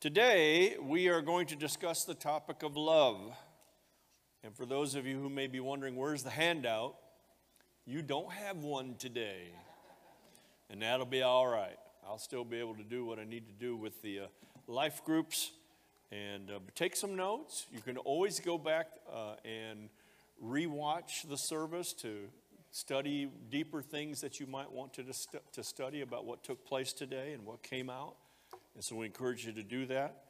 Today, we are going to discuss the topic of love. And for those of you who may be wondering, where's the handout? You don't have one today. And that'll be all right. I'll still be able to do what I need to do with the uh, life groups and uh, take some notes. You can always go back uh, and rewatch the service to study deeper things that you might want to, to study about what took place today and what came out. And so we encourage you to do that.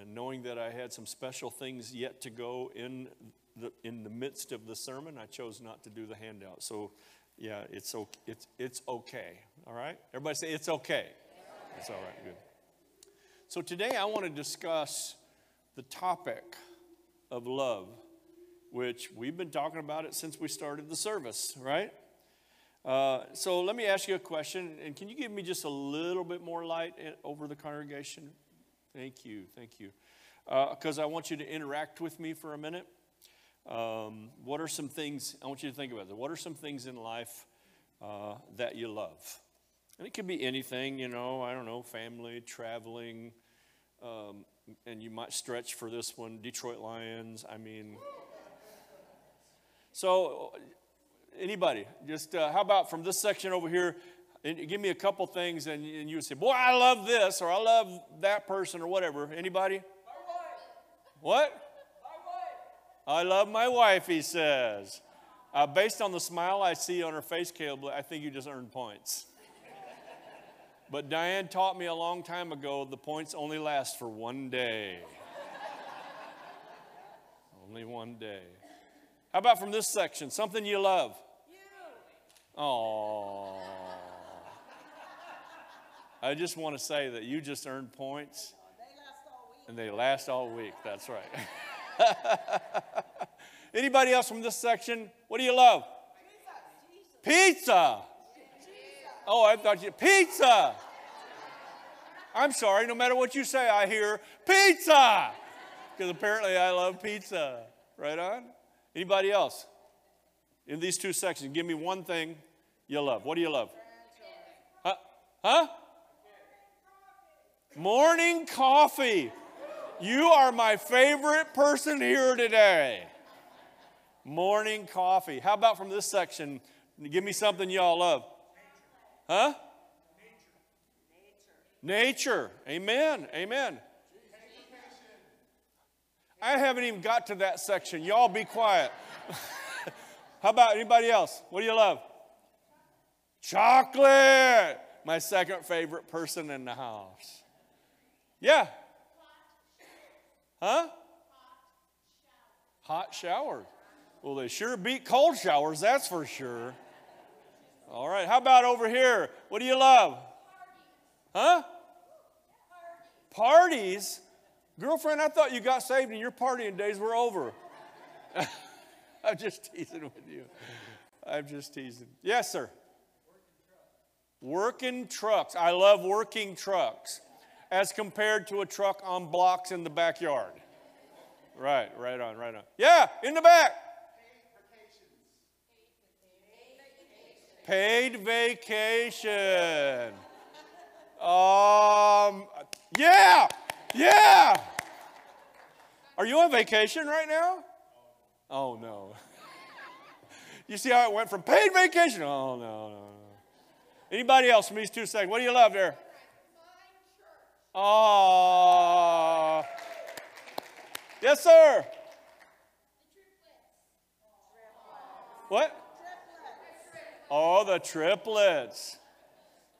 And knowing that I had some special things yet to go in the, in the midst of the sermon, I chose not to do the handout. So, yeah, it's, it's, it's okay. All right? Everybody say it's okay. It's all right, good. So today I want to discuss the topic of love, which we've been talking about it since we started the service, right? Uh, so let me ask you a question, and can you give me just a little bit more light over the congregation? Thank you, thank you. Because uh, I want you to interact with me for a minute. Um, what are some things, I want you to think about this. What are some things in life uh, that you love? And it could be anything, you know, I don't know, family, traveling, um, and you might stretch for this one, Detroit Lions. I mean, so anybody, just uh, how about from this section over here? give me a couple things, and, and you would say, "Boy, I love this," or "I love that person," or whatever. Anybody? My wife. What? I love my wife, he says. Uh, based on the smile I see on her face, Caleb, I think you just earned points. But Diane taught me a long time ago the points only last for one day. only one day. How about from this section? Something you love? Oh. I just want to say that you just earned points. And they last all week. That's right. Anybody else from this section? What do you love? Pizza. Pizza. Oh, I thought you, pizza. I'm sorry, no matter what you say, I hear pizza. Because apparently I love pizza. Right on? Anybody else? In these two sections, give me one thing you love. What do you love? Huh? Huh? Morning coffee. You are my favorite person here today. Morning coffee. How about from this section? Give me something y'all love. Huh? Nature. Amen. Amen. I haven't even got to that section. Y'all be quiet. How about anybody else? What do you love? Chocolate. My second favorite person in the house. Yeah. Huh? Hot showers. Well, they sure beat cold showers, that's for sure. All right, how about over here? What do you love? Huh? Parties? Girlfriend, I thought you got saved and your partying days were over. I'm just teasing with you. I'm just teasing. Yes, sir. Working trucks. I love working trucks as compared to a truck on blocks in the backyard. Right, right on, right on. Yeah, in the back. Paid vacation. Um, yeah, yeah. Are you on vacation right now? Oh, no. you see how it went from paid vacation? Oh, no, no, no. Anybody else from these two seconds? What do you love there? Oh. Yes, sir. What? Oh, the triplets.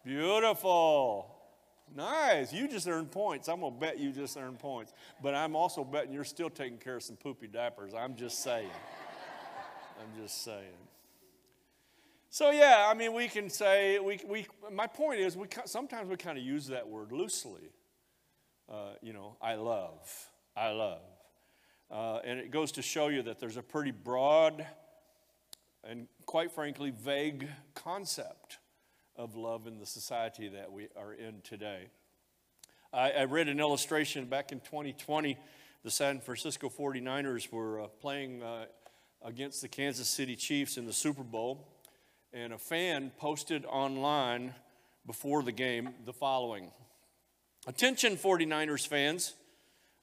Beautiful. Nice. You just earned points. I'm going to bet you just earned points. But I'm also betting you're still taking care of some poopy diapers. I'm just saying. I'm just saying. So, yeah, I mean, we can say, we, we, my point is, we, sometimes we kind of use that word loosely. Uh, you know, I love, I love. Uh, and it goes to show you that there's a pretty broad and, quite frankly, vague concept of love in the society that we are in today. I, I read an illustration back in 2020. The San Francisco 49ers were uh, playing uh, against the Kansas City Chiefs in the Super Bowl, and a fan posted online before the game the following Attention, 49ers fans.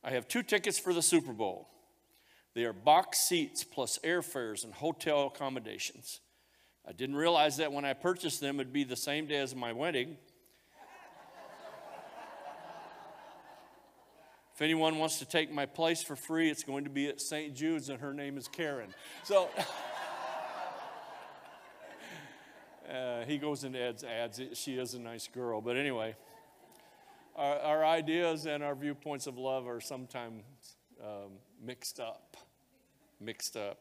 I have two tickets for the Super Bowl. They are box seats plus airfares and hotel accommodations. I didn't realize that when I purchased them, it'd be the same day as my wedding. if anyone wants to take my place for free, it's going to be at St. Jude's, and her name is Karen. So uh, he goes into Ed's ads. She is a nice girl. But anyway, our, our ideas and our viewpoints of love are sometimes um, mixed up. Mixed up.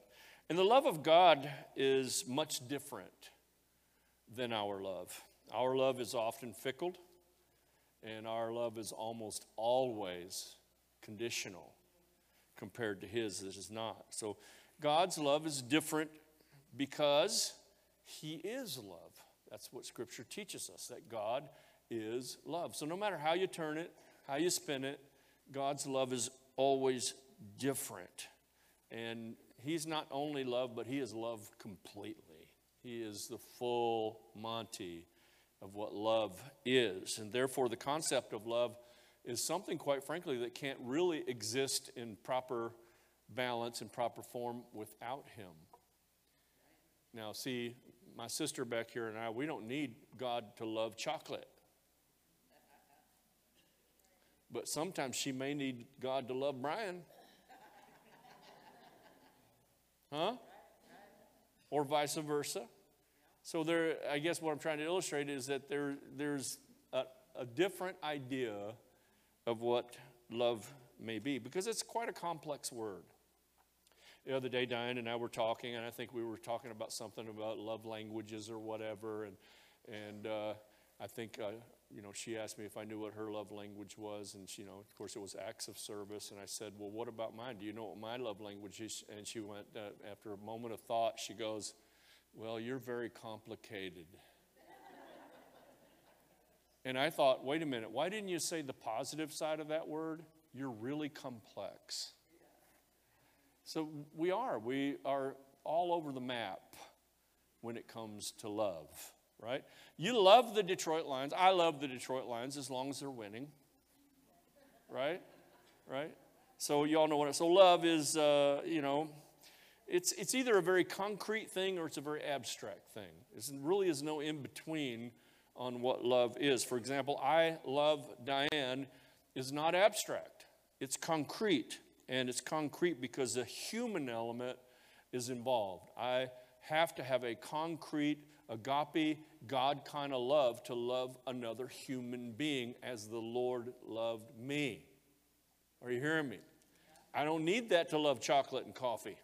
And the love of God is much different than our love. Our love is often fickle, and our love is almost always conditional compared to His that is not. So God's love is different because He is love. That's what Scripture teaches us, that God is love. So no matter how you turn it, how you spin it, God's love is always different. And He's not only love, but He is love completely. He is the full Monty of what love is. And therefore, the concept of love is something, quite frankly, that can't really exist in proper balance and proper form without Him. Now, see, my sister back here and I, we don't need God to love chocolate. But sometimes she may need God to love Brian. Huh? Or vice versa. So there, I guess what I'm trying to illustrate is that there, there's a, a different idea of what love may be because it's quite a complex word. The other day, Diane and I were talking, and I think we were talking about something about love languages or whatever, and and uh, I think uh, you know, she asked me if I knew what her love language was, and she, you know, of course, it was acts of service. And I said, "Well, what about mine? Do you know what my love language is?" And she went, uh, after a moment of thought, she goes, "Well, you're very complicated." and I thought, wait a minute, why didn't you say the positive side of that word? You're really complex. So we are. We are all over the map when it comes to love right? You love the Detroit Lions. I love the Detroit Lions as long as they're winning, right? Right? So you all know what it, so love is, uh, you know, it's, it's either a very concrete thing or it's a very abstract thing. There really is no in between on what love is. For example, I love Diane is not abstract, it's concrete. And it's concrete because the human element is involved. I have to have a concrete agape, God kind of love to love another human being as the Lord loved me. Are you hearing me? I don't need that to love chocolate and coffee.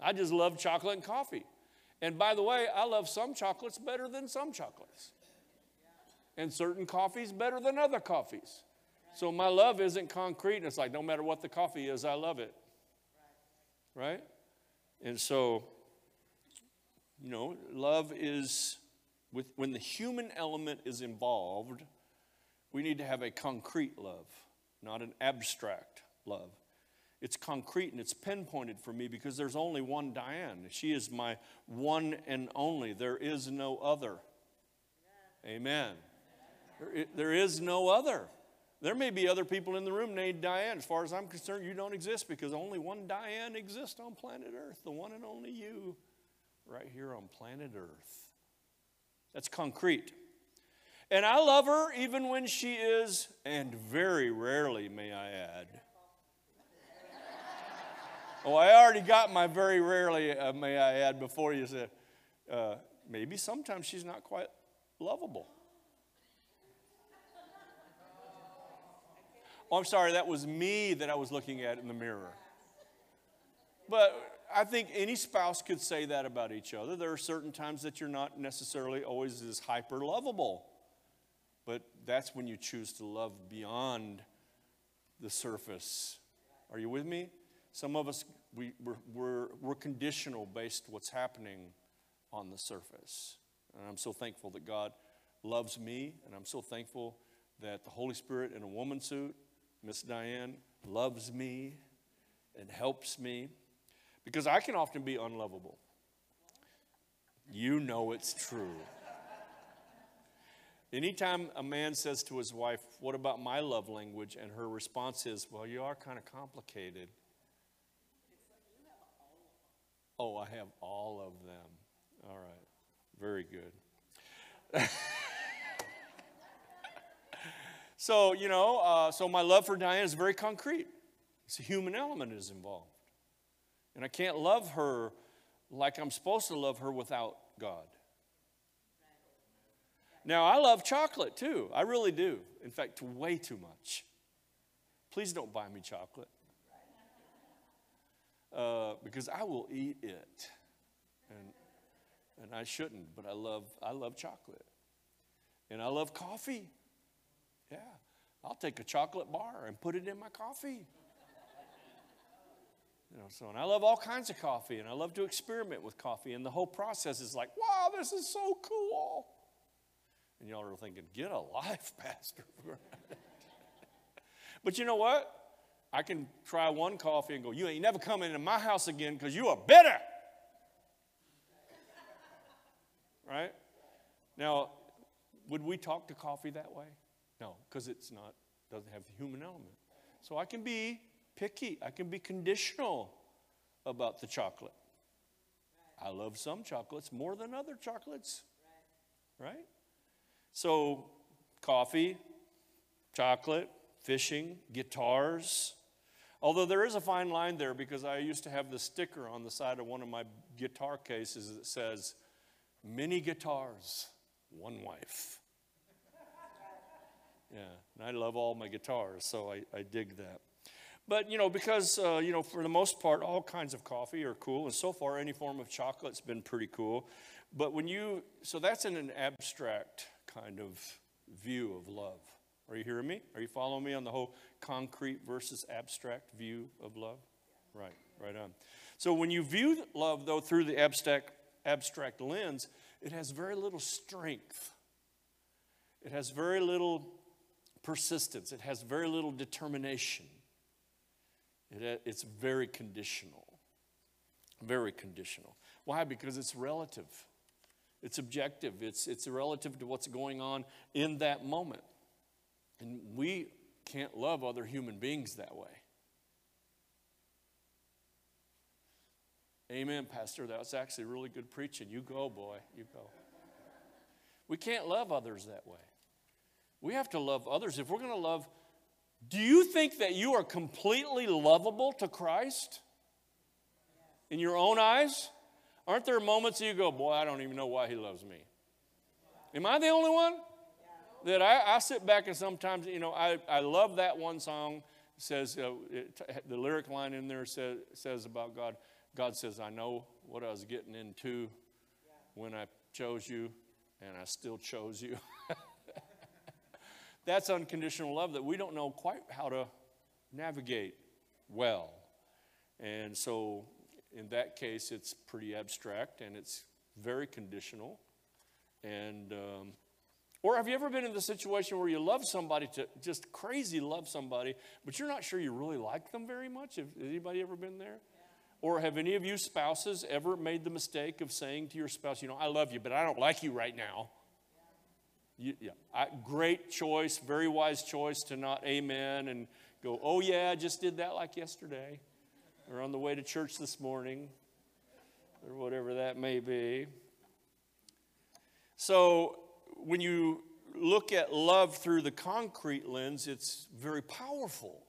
I just love chocolate and coffee. And by the way, I love some chocolates better than some chocolates. And certain coffees better than other coffees. So my love isn't concrete. And it's like no matter what the coffee is, I love it. Right? And so you know, love is, with, when the human element is involved, we need to have a concrete love, not an abstract love. It's concrete and it's pinpointed for me because there's only one Diane. She is my one and only. There is no other. Amen. There, there is no other. There may be other people in the room named Diane. As far as I'm concerned, you don't exist because only one Diane exists on planet Earth, the one and only you right here on planet Earth. That's concrete. And I love her even when she is, and very rarely, may I add. oh, I already got my very rarely, uh, may I add, before you said, uh, maybe sometimes she's not quite lovable. Oh, I'm sorry, that was me that I was looking at in the mirror. But I think any spouse could say that about each other. There are certain times that you're not necessarily always as hyper lovable, but that's when you choose to love beyond the surface. Are you with me? Some of us, we, we're, we're, we're conditional based what's happening on the surface. And I'm so thankful that God loves me, and I'm so thankful that the Holy Spirit in a woman suit, Miss Diane, loves me and helps me. Because I can often be unlovable. You know it's true. Anytime a man says to his wife, What about my love language? and her response is, Well, you are kind of complicated. Oh, I have all of them. All right. Very good. so, you know, uh, so my love for Diane is very concrete. It's a human element is involved. And I can't love her like I'm supposed to love her without God. Now, I love chocolate too. I really do. In fact, way too much. Please don't buy me chocolate. Uh, because I will eat it. And, and I shouldn't, but I love, I love chocolate. And I love coffee. Yeah. I'll take a chocolate bar and put it in my coffee. You know, so and I love all kinds of coffee and I love to experiment with coffee. And the whole process is like, wow, this is so cool. And y'all are thinking, get a life, Pastor. but you know what? I can try one coffee and go, you ain't never coming into my house again because you are bitter. right? Now, would we talk to coffee that way? No, because it's not, doesn't have the human element. So I can be picky, I can be conditional about the chocolate. I love some chocolates more than other chocolates. Right? So, coffee, chocolate, fishing, guitars. Although there is a fine line there because I used to have the sticker on the side of one of my guitar cases that says, Many guitars, one wife. Yeah, and I love all my guitars, so I, I dig that. But, you know, because, uh, you know, for the most part, all kinds of coffee are cool, and so far, any form of chocolate's been pretty cool. But when you, so that's in an abstract kind of view of love. Are you hearing me? Are you following me on the whole concrete versus abstract view of love? Right, right on. So when you view love, though, through the abstract, abstract lens, it has very little strength. It has very little persistence. It has very little determination. It, uh, it's very conditional. Very conditional. Why? Because it's relative. It's objective. It's, it's relative to what's going on in that moment. And we can't love other human beings that way. Amen, Pastor. That's actually really good preaching. You go, boy. You go. We can't love others that way. We have to love others. If we're going to love, do you think that you are completely lovable to Christ in your own eyes? Aren't there moments you go, boy, I don't even know why he loves me? Am I the only one? That I, I sit back and sometimes, you know, I, I love that one song. Says, uh, it, the lyric line in there says, says about God, God says, I know what I was getting into when I chose you, and I still chose you. That's unconditional love that we don't know quite how to navigate well. And so in that case, it's pretty abstract and it's very conditional. And, um, or have you ever been in the situation where you love somebody to just crazy love somebody, but you're not sure you really like them very much? Have anybody ever been there? Or have any of you spouses ever made the mistake of saying to your spouse, you know, I love you, but I don't like you right now? You, yeah, I, great choice, very wise choice to not amen and go, oh yeah, I just did that like yesterday or on the way to church this morning, or whatever that may be. So, when you look at love through the concrete lens, it's very powerful.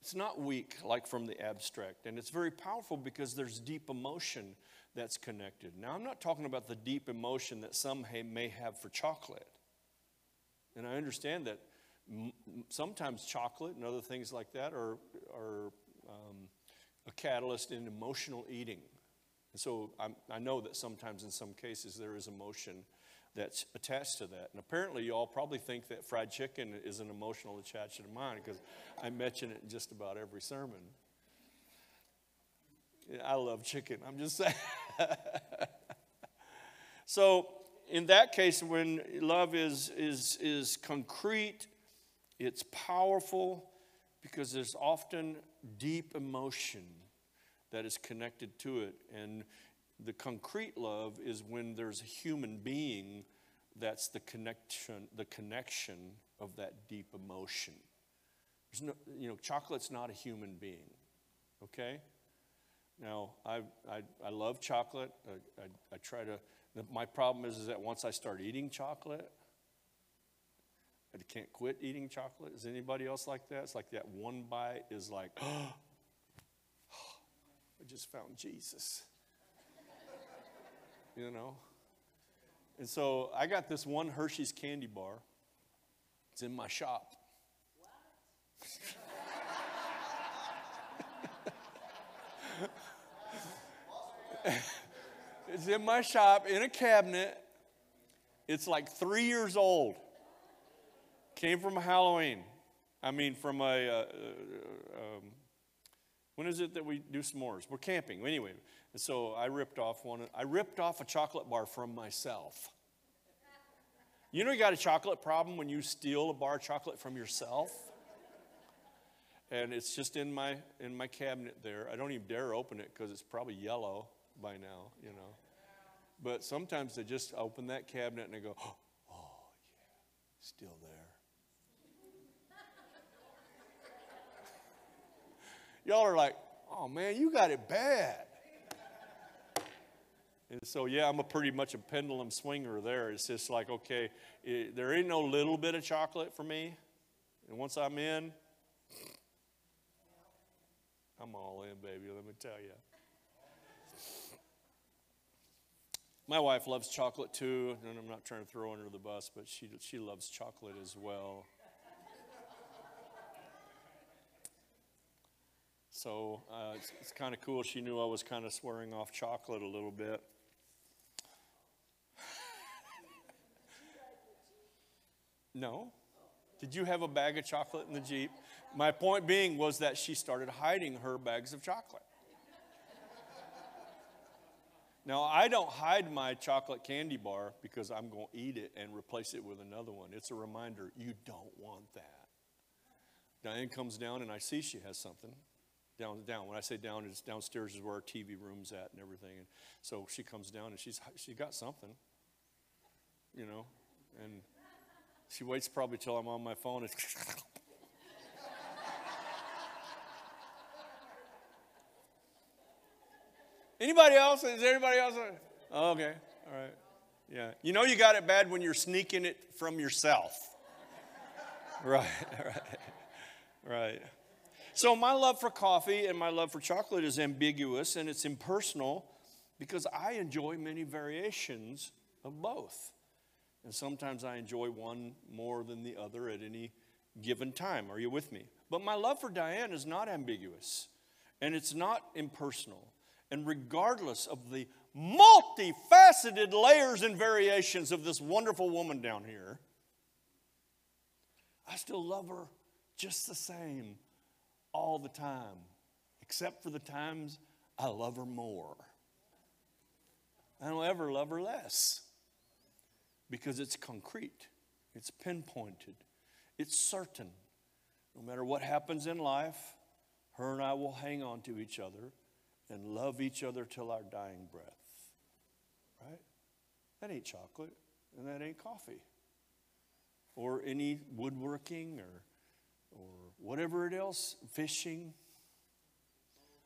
It's not weak like from the abstract, and it's very powerful because there's deep emotion that's connected. Now, I'm not talking about the deep emotion that some may have for chocolate. And I understand that sometimes chocolate and other things like that are, are um, a catalyst in emotional eating. And so I'm, i know that sometimes in some cases there is emotion that's attached to that. And apparently, you all probably think that fried chicken is an emotional attachment of mine because I mention it in just about every sermon. I love chicken, I'm just saying. so, in that case, when love is, is, is concrete, it's powerful, because there's often deep emotion that is connected to it. And the concrete love is when there's a human being that's the connection, the connection of that deep emotion. There's no, you know, chocolate's not a human being, okay? Now, I, I, I love chocolate. I, I, I try to, my problem is, is that once I start eating chocolate, I can't quit eating chocolate. Is anybody else like that? It's like that one bite is like, oh, I just found Jesus. you know? And so I got this one Hershey's candy bar. It's in my shop. it's in my shop in a cabinet. It's like three years old. Came from Halloween. I mean, from a. Uh, uh, um, when is it that we do s'mores? We're camping. Anyway, so I ripped off one. I ripped off a chocolate bar from myself. You know, you got a chocolate problem when you steal a bar of chocolate from yourself? And it's just in my, in my cabinet there. I don't even dare open it because it's probably yellow by now, you know. But sometimes they just open that cabinet and they go, oh, yeah, still there. Y'all are like, oh man, you got it bad. And so, yeah, I'm a pretty much a pendulum swinger there. It's just like, okay, it, there ain't no little bit of chocolate for me. And once I'm in, I'm all in, baby, let me tell you. My wife loves chocolate too, and I'm not trying to throw under the bus, but she, she loves chocolate as well. So uh, it's, it's kind of cool. She knew I was kind of swearing off chocolate a little bit. no. Did you have a bag of chocolate in the Jeep? My point being was that she started hiding her bags of chocolate. Now, I don't hide my chocolate candy bar because I'm going to eat it and replace it with another one. It's a reminder you don't want that. Diane comes down and I see she has something. Down, down. When I say down, it's downstairs is where our TV room's at and everything. And so she comes down and she's she got something, you know, and she waits probably till I'm on my phone. It's Anybody else? Is there anybody else? Oh, okay, all right. Yeah. You know you got it bad when you're sneaking it from yourself. right, right, right. So my love for coffee and my love for chocolate is ambiguous and it's impersonal because I enjoy many variations of both. And sometimes I enjoy one more than the other at any given time. Are you with me? But my love for Diane is not ambiguous and it's not impersonal. And regardless of the multifaceted layers and variations of this wonderful woman down here, I still love her just the same all the time, except for the times I love her more. I don't ever love her less because it's concrete, it's pinpointed, it's certain. No matter what happens in life, her and I will hang on to each other and love each other till our dying breath. Right? That ain't chocolate and that ain't coffee or any woodworking or, or whatever it else, fishing.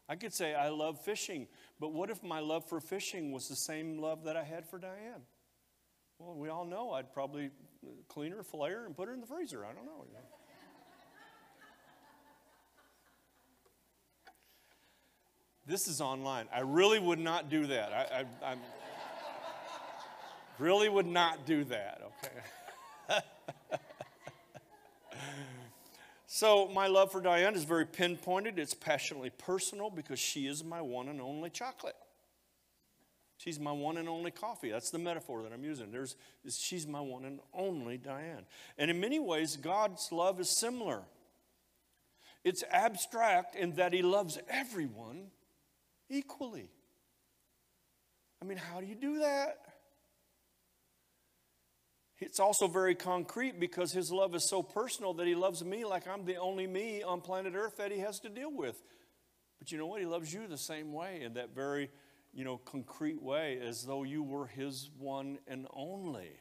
I could say I love fishing, but what if my love for fishing was the same love that I had for Diane? Well, we all know I'd probably clean her, fillet and put her in the freezer. I don't know. You know? This is online. I really would not do that. I, I I'm, really would not do that, okay? so, my love for Diane is very pinpointed. It's passionately personal because she is my one and only chocolate. She's my one and only coffee. That's the metaphor that I'm using. There's, she's my one and only Diane. And in many ways, God's love is similar. It's abstract in that He loves everyone equally. I mean, how do you do that? It's also very concrete because his love is so personal that he loves me like I'm the only me on planet Earth that he has to deal with. But you know what? He loves you the same way in that very, you know, concrete way as though you were his one and only.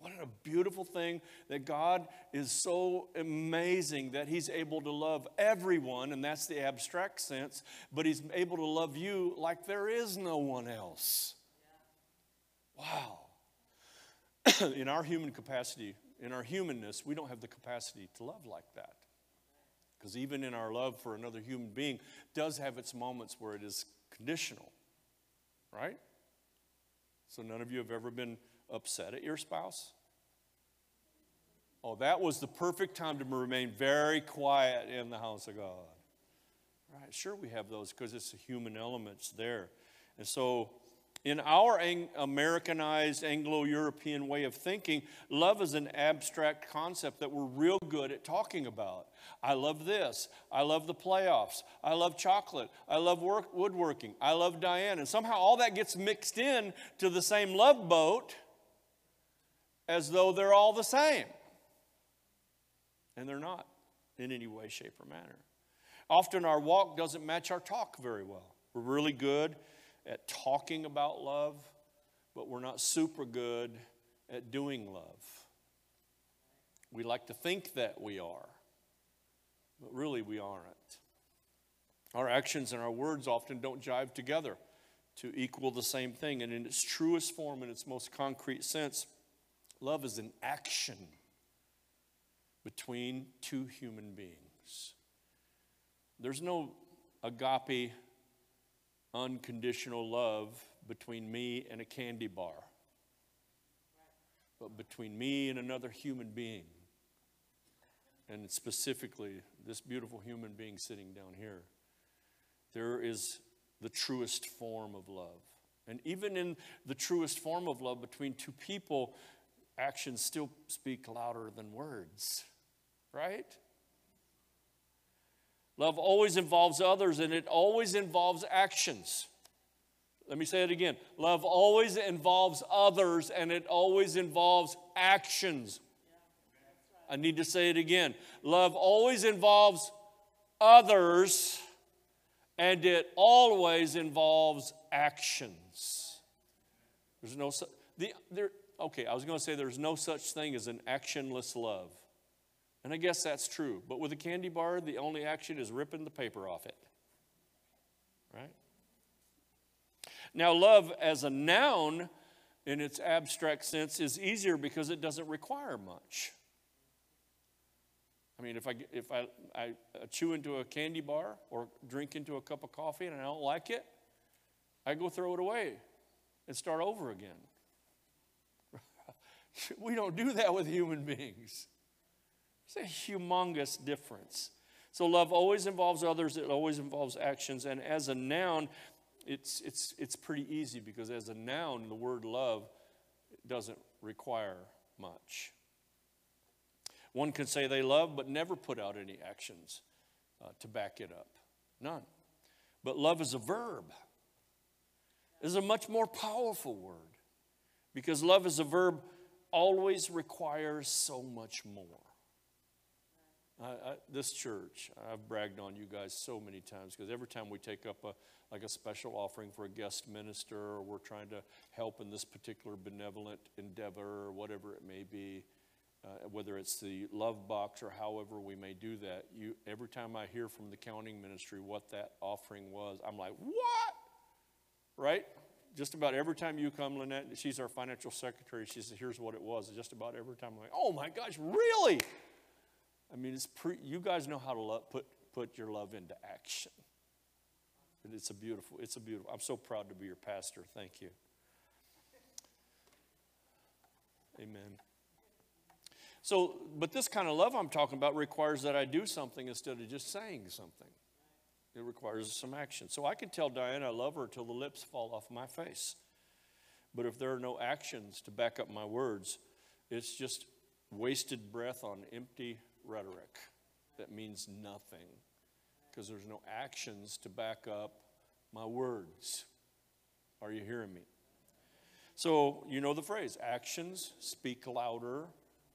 What a beautiful thing that God is so amazing that He's able to love everyone, and that's the abstract sense, but He's able to love you like there is no one else. Wow. in our human capacity, in our humanness, we don't have the capacity to love like that. Because even in our love for another human being does have its moments where it is conditional. Right? So none of you have ever been upset at your spouse? Oh, that was the perfect time to remain very quiet in the house of God. Right? Sure, we have those because it's the human elements there. And so in our Americanized Anglo European way of thinking, love is an abstract concept that we're real good at talking about. I love this. I love the playoffs. I love chocolate. I love work, woodworking. I love Diane. And somehow all that gets mixed in to the same love boat as though they're all the same. And they're not in any way, shape, or manner. Often our walk doesn't match our talk very well. We're really good at talking about love, but we're not super good at doing love. We like to think that we are, but really we aren't. Our actions and our words often don't jive together to equal the same thing. And in its truest form, in its most concrete sense, love is an action between two human beings. There's no agape unconditional love between me and a candy bar, but between me and another human being. And specifically, this beautiful human being sitting down here. There is the truest form of love. And even in the truest form of love between two people, actions still speak louder than words, right? Love always involves others and it always involves actions. Let me say it again. Love always involves others and it always involves actions. I need to say it again. Love always involves others and it always involves actions. There's no the there okay, I was going to say there's no such thing as an actionless love. And I guess that's true. But with a candy bar, the only action is ripping the paper off it. Right? Now, love as a noun in its abstract sense is easier because it doesn't require much. I mean, if I, if I, I chew into a candy bar or drink into a cup of coffee and I don't like it, I go throw it away and start over again. we don't do that with human beings. It's a humongous difference. So love always involves others, it always involves actions. And as a noun, it's, it's, it's pretty easy because as a noun, the word love doesn't require much. One can say they love, but never put out any actions uh, to back it up. None. But love is a verb, is a much more powerful word because love is a verb always requires so much more. I, I, this church, I've bragged on you guys so many times because every time we take up a like a special offering for a guest minister, or we're trying to help in this particular benevolent endeavor, or whatever it may be, uh, whether it's the love box or however we may do that, you every time I hear from the counting ministry what that offering was, I'm like, what? Right? Just about every time you come, Lynette, she's our financial secretary. She says, "Here's what it was." just about every time I'm like, "Oh my gosh, really?" I mean, it's pre, you guys know how to love, put, put your love into action. And it's a beautiful, it's a beautiful, I'm so proud to be your pastor. Thank you. Amen. So, but this kind of love I'm talking about requires that I do something instead of just saying something. It requires some action. So I can tell Diane I love her till the lips fall off my face. But if there are no actions to back up my words, it's just wasted breath on empty rhetoric that means nothing because there's no actions to back up my words. Are you hearing me? So, you know the phrase actions speak louder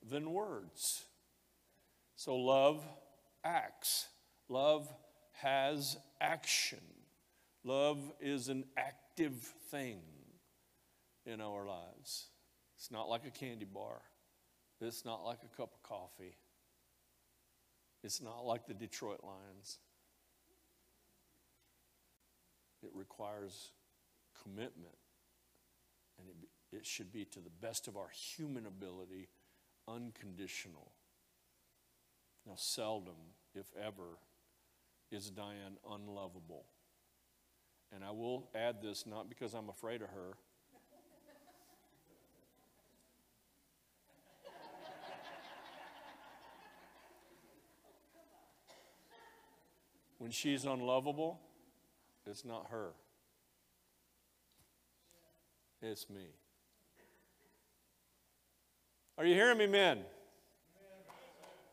than words. So, love acts, love has action. Love is an active thing in our lives. It's not like a candy bar, It's not like a cup of coffee. It's not like the Detroit Lions. It requires commitment, and it, it should be to the best of our human ability, unconditional. Now, seldom, if ever, is Diane unlovable. And I will add this not because I'm afraid of her. when she's unlovable, it's not her, it's me. Are you hearing me, men?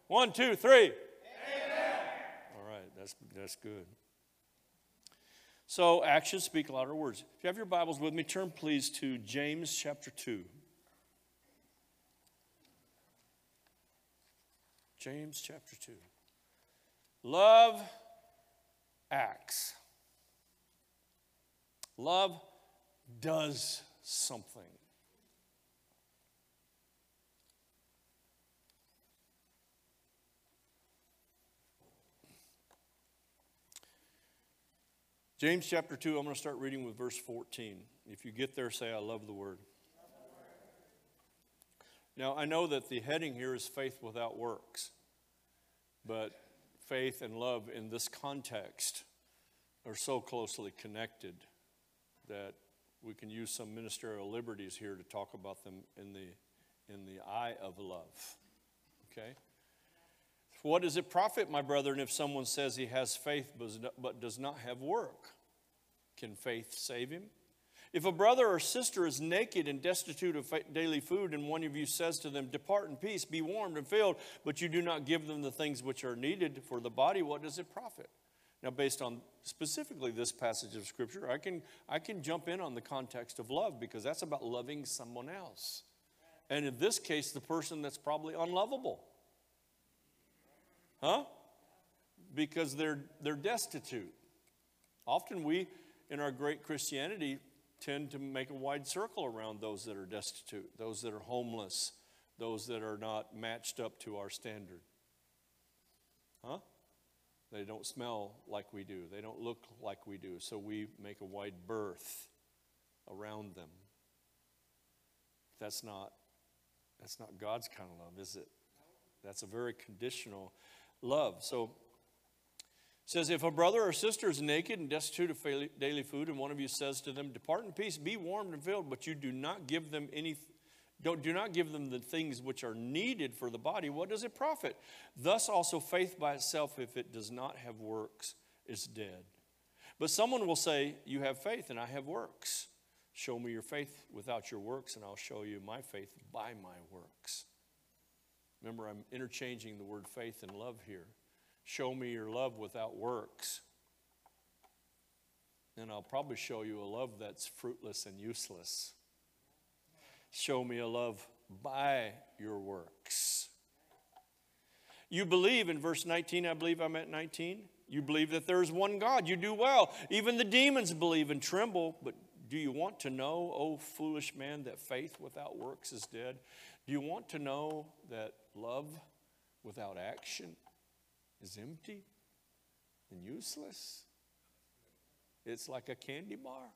One, two, three. That's, that's good. So, actions speak louder words. If you have your Bibles with me, turn please to James chapter 2. James chapter 2. Love acts. Love does something. James chapter 2, I'm going to start reading with verse 14. If you get there, say, I love the word. Now, I know that the heading here is faith without works, but faith and love in this context are so closely connected that we can use some ministerial liberties here to talk about them in the, in the eye of love. Okay? What does it profit, my brethren, if someone says he has faith but does not have work? Can faith save him? If a brother or sister is naked and destitute of daily food, and one of you says to them, Depart in peace, be warmed and filled, but you do not give them the things which are needed for the body, what does it profit? Now, based on specifically this passage of Scripture, I can, I can jump in on the context of love because that's about loving someone else. And in this case, the person that's probably unlovable. Huh? Because they're, they're destitute. Often we, in our great Christianity, tend to make a wide circle around those that are destitute, those that are homeless, those that are not matched up to our standard. Huh? They don't smell like we do, they don't look like we do, so we make a wide berth around them. That's not that's not God's kind of love, is it? That's a very conditional love. So says, If a brother or sister is naked and destitute of daily food, and one of you says to them, Depart in peace, be warmed and filled, but you do not give them any don't, do not give them the things which are needed for the body, what does it profit? Thus also faith by itself, if it does not have works, is dead. But someone will say, You have faith and I have works. Show me your faith without your works, and I'll show you my faith by my works. Remember, I'm interchanging the word faith and love here. Show me your love without works. And I'll probably show you a love that's fruitless and useless. Show me a love by your works. You believe in verse 19, I believe I'm at 19. You believe that there is one God. You do well. Even the demons believe and tremble. But do you want to know, O foolish man, that faith without works is dead? Do you want to know that love without action is empty and useless. It's like a candy bar.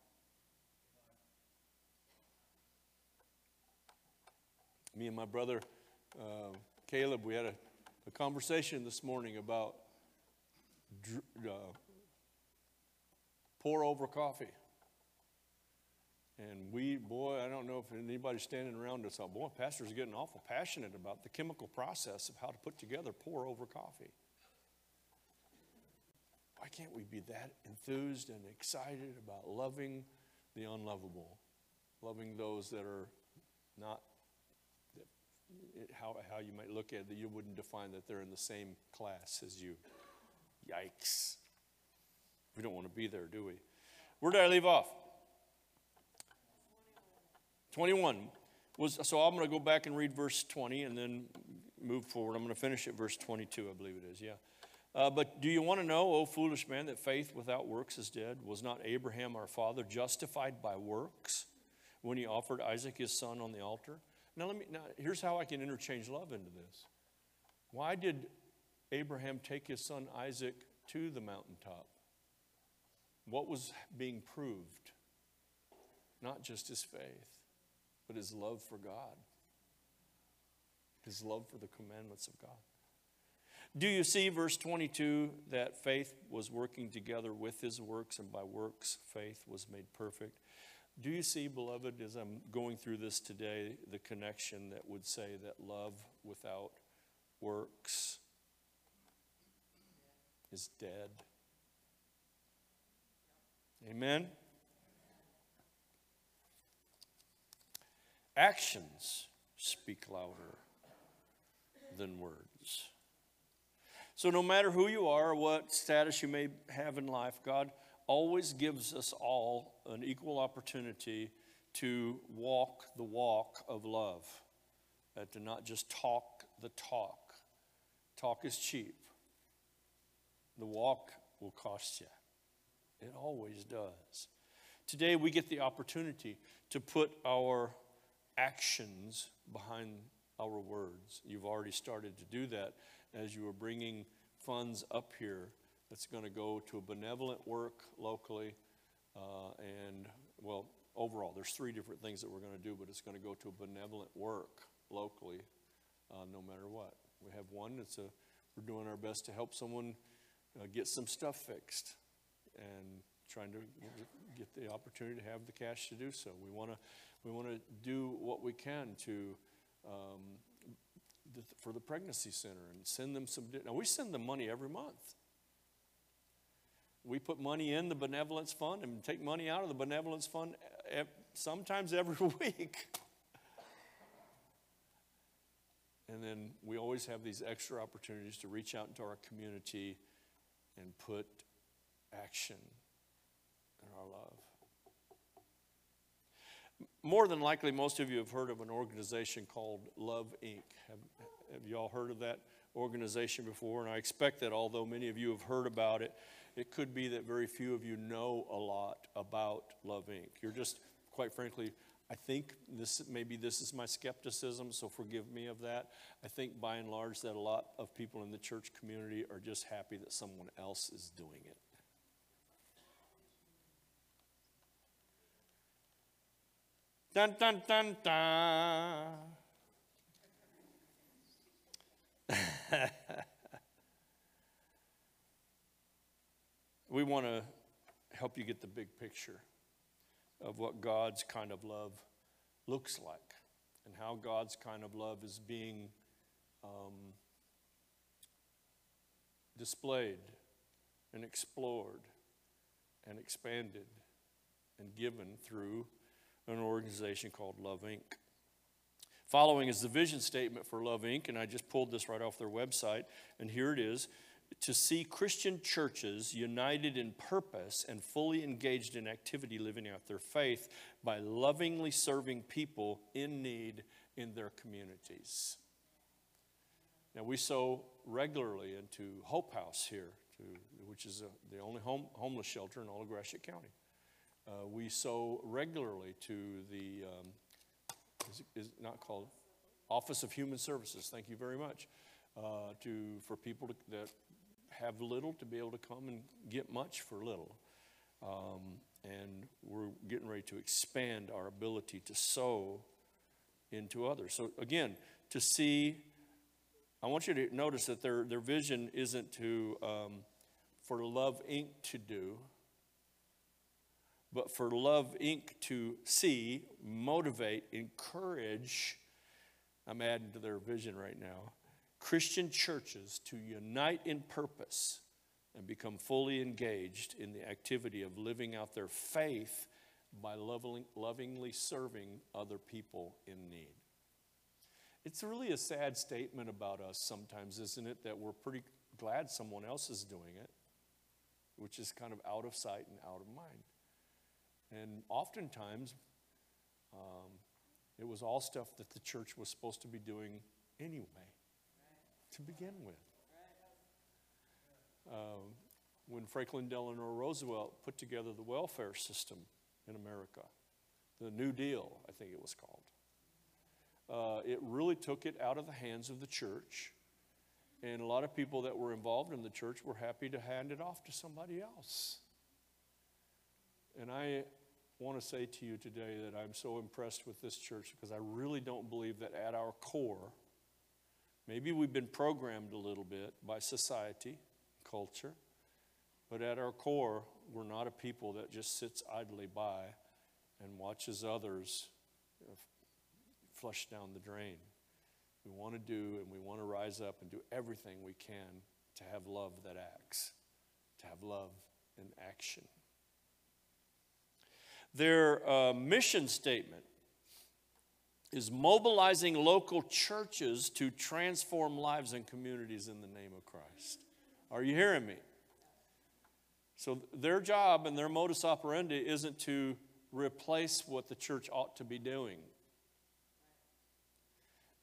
Me and my brother uh, Caleb, we had a, a, conversation this morning about uh, pour over coffee. And we, boy, I don't know if anybody's standing around us. Boy, pastor's are getting awful passionate about the chemical process of how to put together pour over coffee. Why can't we be that enthused and excited about loving the unlovable, loving those that are not how, how you might look at it, that you wouldn't define that they're in the same class as you. Yikes. We don't want to be there, do we? Where did I leave off? 21 was so I'm going to go back and read verse 20 and then move forward. I'm going to finish at verse 22, I believe it is. Yeah. Uh, but do you want to know, O foolish man, that faith without works is dead? Was not Abraham our father justified by works when he offered Isaac his son on the altar? Now, let me, now, here's how I can interchange love into this. Why did Abraham take his son Isaac to the mountaintop? What was being proved? Not just his faith, but his love for God, his love for the commandments of God. Do you see, verse 22, that faith was working together with his works, and by works, faith was made perfect? Do you see, beloved, as I'm going through this today, the connection that would say that love without works is dead? Amen? Actions speak louder than words. So, no matter who you are, what status you may have in life, God always gives us all an equal opportunity to walk the walk of love, uh, to not just talk the talk. Talk is cheap, the walk will cost you. It always does. Today, we get the opportunity to put our actions behind our words. You've already started to do that as you are bringing funds up here that's going to go to a benevolent work locally. Uh, and, well, overall, there's three different things that we're going to do, but it's going to go to a benevolent work locally uh, no matter what. We have one that's a, we're doing our best to help someone uh, get some stuff fixed and trying to get the opportunity to have the cash to do so. We want to we want to do what we can to um, the, for the pregnancy center and send them some. Now we send them money every month. We put money in the benevolence fund and take money out of the benevolence fund sometimes every week. And then we always have these extra opportunities to reach out into our community and put action in our love. More than likely, most of you have heard of an organization called Love Inc. Have, have you all heard of that organization before? And I expect that although many of you have heard about it, it could be that very few of you know a lot about Love Inc. You're just, quite frankly, I think this maybe this is my skepticism, so forgive me of that. I think by and large that a lot of people in the church community are just happy that someone else is doing it. Dun dun dun dun. we want to help you get the big picture of what God's kind of love looks like and how God's kind of love is being um, displayed and explored and expanded and given through an organization called Love Inc. Following is the vision statement for Love Inc., and I just pulled this right off their website, and here it is to see Christian churches united in purpose and fully engaged in activity living out their faith by lovingly serving people in need in their communities. Now, we sow regularly into Hope House here, to, which is a, the only home, homeless shelter in all of Gratiot County. Uh, we sow regularly to the, um, is, is not called Office of Human Services. Thank you very much. Uh, to for people to, that have little to be able to come and get much for little. Um, and we're getting ready to expand our ability to sow into others. So again, to see, I want you to notice that their, their vision isn't to um, for Love Inc. to do, but for Love Inc. to see, motivate, encourage. I'm adding to their vision right now. Christian churches to unite in purpose and become fully engaged in the activity of living out their faith by lovingly serving other people in need. It's really a sad statement about us sometimes, isn't it? That we're pretty glad someone else is doing it, which is kind of out of sight and out of mind. And oftentimes, um, it was all stuff that the church was supposed to be doing anyway, to begin with. Um, when Franklin Delano Roosevelt put together the welfare system in America, the New Deal, I think it was called. uh, it really took it out of the hands of the church. And a lot of people that were involved in the church were happy to hand it off to somebody else. And I want to say to you today that I'm so impressed with this church because I really don't believe that at our core, maybe we've been programmed a little bit by society, culture, but at our core, we're not a people that just sits idly by and watches others uh, flush down the drain. We want to do and we want to rise up and do everything we can to have love that acts, to have love in action. Their uh, mission statement is mobilizing local churches to transform lives and communities in the name of Christ. Are you hearing me? So, their job and their modus operandi isn't to replace what the church ought to be doing.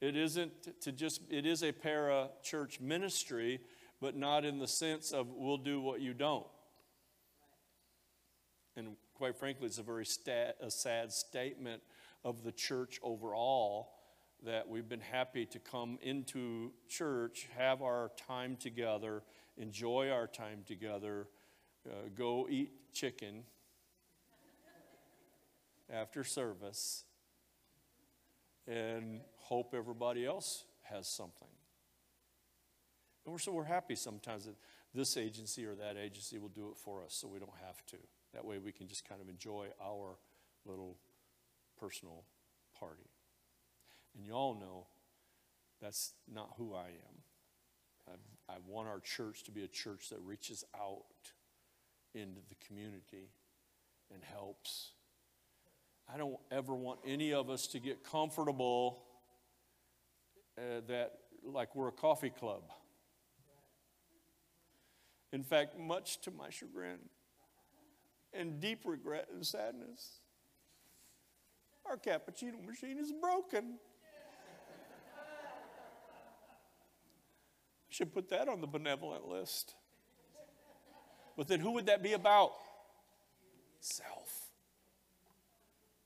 It isn't to just, it is a para church ministry, but not in the sense of we'll do what you don't. And quite frankly, it's a very stat, a sad statement of the church overall that we've been happy to come into church, have our time together, enjoy our time together, uh, go eat chicken after service, and hope everybody else has something. And we're, so we're happy sometimes that this agency or that agency will do it for us so we don't have to. That way we can just kind of enjoy our little personal party. And you all know that's not who I am. I, I want our church to be a church that reaches out into the community and helps. I don't ever want any of us to get comfortable uh, that like we're a coffee club. In fact, much to my chagrin and deep regret and sadness, our cappuccino machine is broken. Should put that on the benevolent list. But then who would that be about? Self.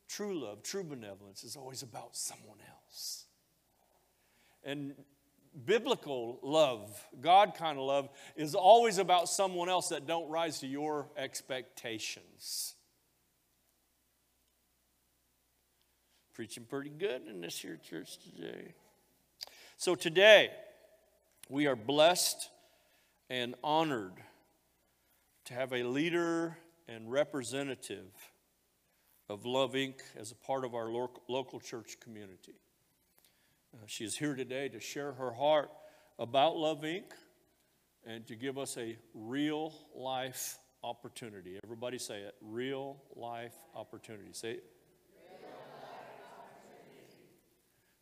True love, true benevolence is always about someone else. And biblical love, God kind of love, is always about someone else that don't rise to your expectations. Preaching pretty good in this here church today. So today, we are blessed and honored to have a leader and representative of Love Inc. as a part of our local church community. Uh, she is here today to share her heart about Love Inc. and to give us a real life opportunity. Everybody say it real life opportunity. Say it.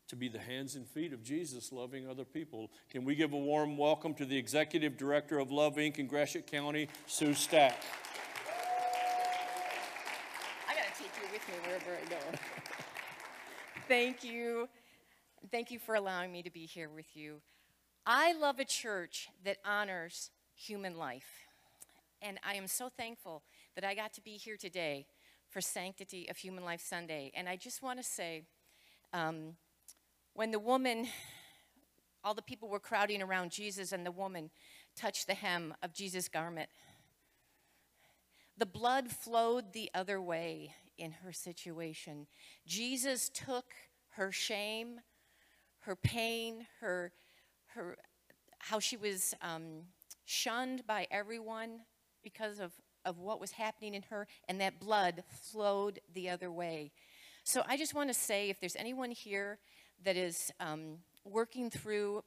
to be the hands and feet of Jesus loving other people. Can we give a warm welcome to the Executive Director of Love Inc. in Gratiot County, Sue Stack? I got to take you with me wherever I go. Thank you. Thank you for allowing me to be here with you. I love a church that honors human life. And I am so thankful that I got to be here today for Sanctity of Human Life Sunday. And I just want to say, um, when the woman, all the people were crowding around Jesus, and the woman touched the hem of Jesus' garment, the blood flowed the other way in her situation. Jesus took her shame, her pain, her, her how she was um, shunned by everyone because of, of what was happening in her, and that blood flowed the other way. So I just want to say if there's anyone here that is um, working through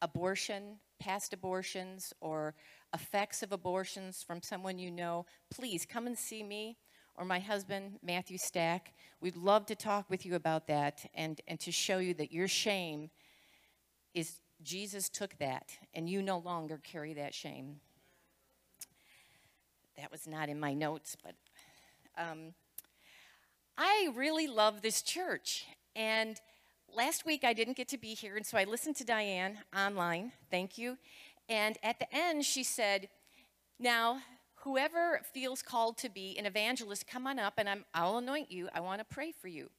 abortion, past abortions, or effects of abortions from someone you know, please come and see me or my husband, Matthew Stack. We'd love to talk with you about that and, and to show you that your shame is Jesus took that and you no longer carry that shame. That was not in my notes, but um, I really love this church. And last week I didn't get to be here, and so I listened to Diane online. Thank you. And at the end, she said, Now, whoever feels called to be an evangelist, come on up and i will anoint you. I want to pray for you.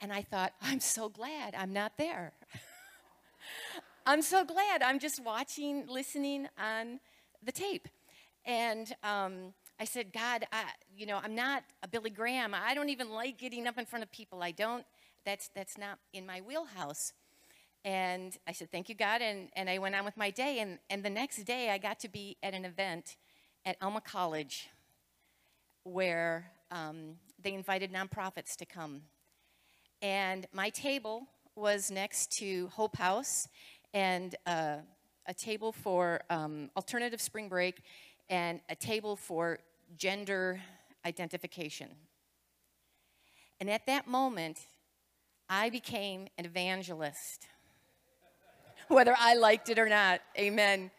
And I thought, I'm so glad I'm not there. I'm so glad I'm just watching, listening on the tape. And um, I said, God, I, you know, I'm not a Billy Graham. I don't even like getting up in front of people. I don't, that's, that's not in my wheelhouse. And I said, Thank you, God. And, and I went on with my day. And, and the next day, I got to be at an event at Alma College where um, they invited nonprofits to come. And my table was next to Hope House and uh, a table for um, alternative spring break and a table for gender identification. And at that moment, I became an evangelist whether I liked it or not. Amen.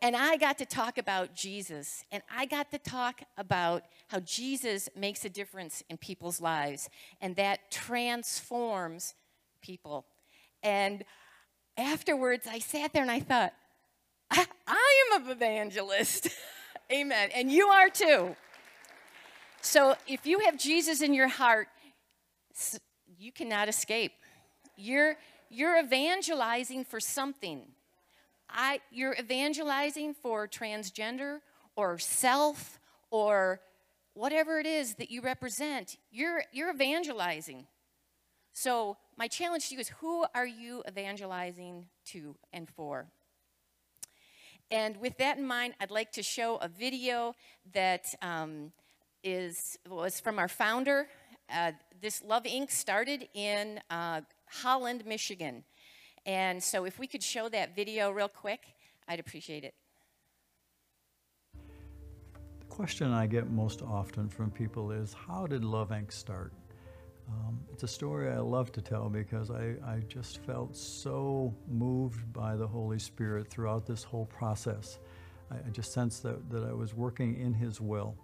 And I got to talk about Jesus, and I got to talk about how Jesus makes a difference in people's lives, and that transforms people. And afterwards, I sat there and I thought, I, I am an evangelist. Amen. And you are too. So if you have Jesus in your heart, you cannot escape. You're you're evangelizing for something. I, you're evangelizing for transgender or self or whatever it is that you represent. You're, you're evangelizing. So, my challenge to you is who are you evangelizing to and for? And with that in mind, I'd like to show a video that um, is, was from our founder. Uh, this Love Inc. started in uh, Holland, Michigan. And so if we could show that video real quick, I'd appreciate it. The question I get most often from people is How did Love Inc. start? Um, it's a story I love to tell because I, I just felt so moved by the Holy Spirit throughout this whole process. I, I just sensed that, that I was working in His will.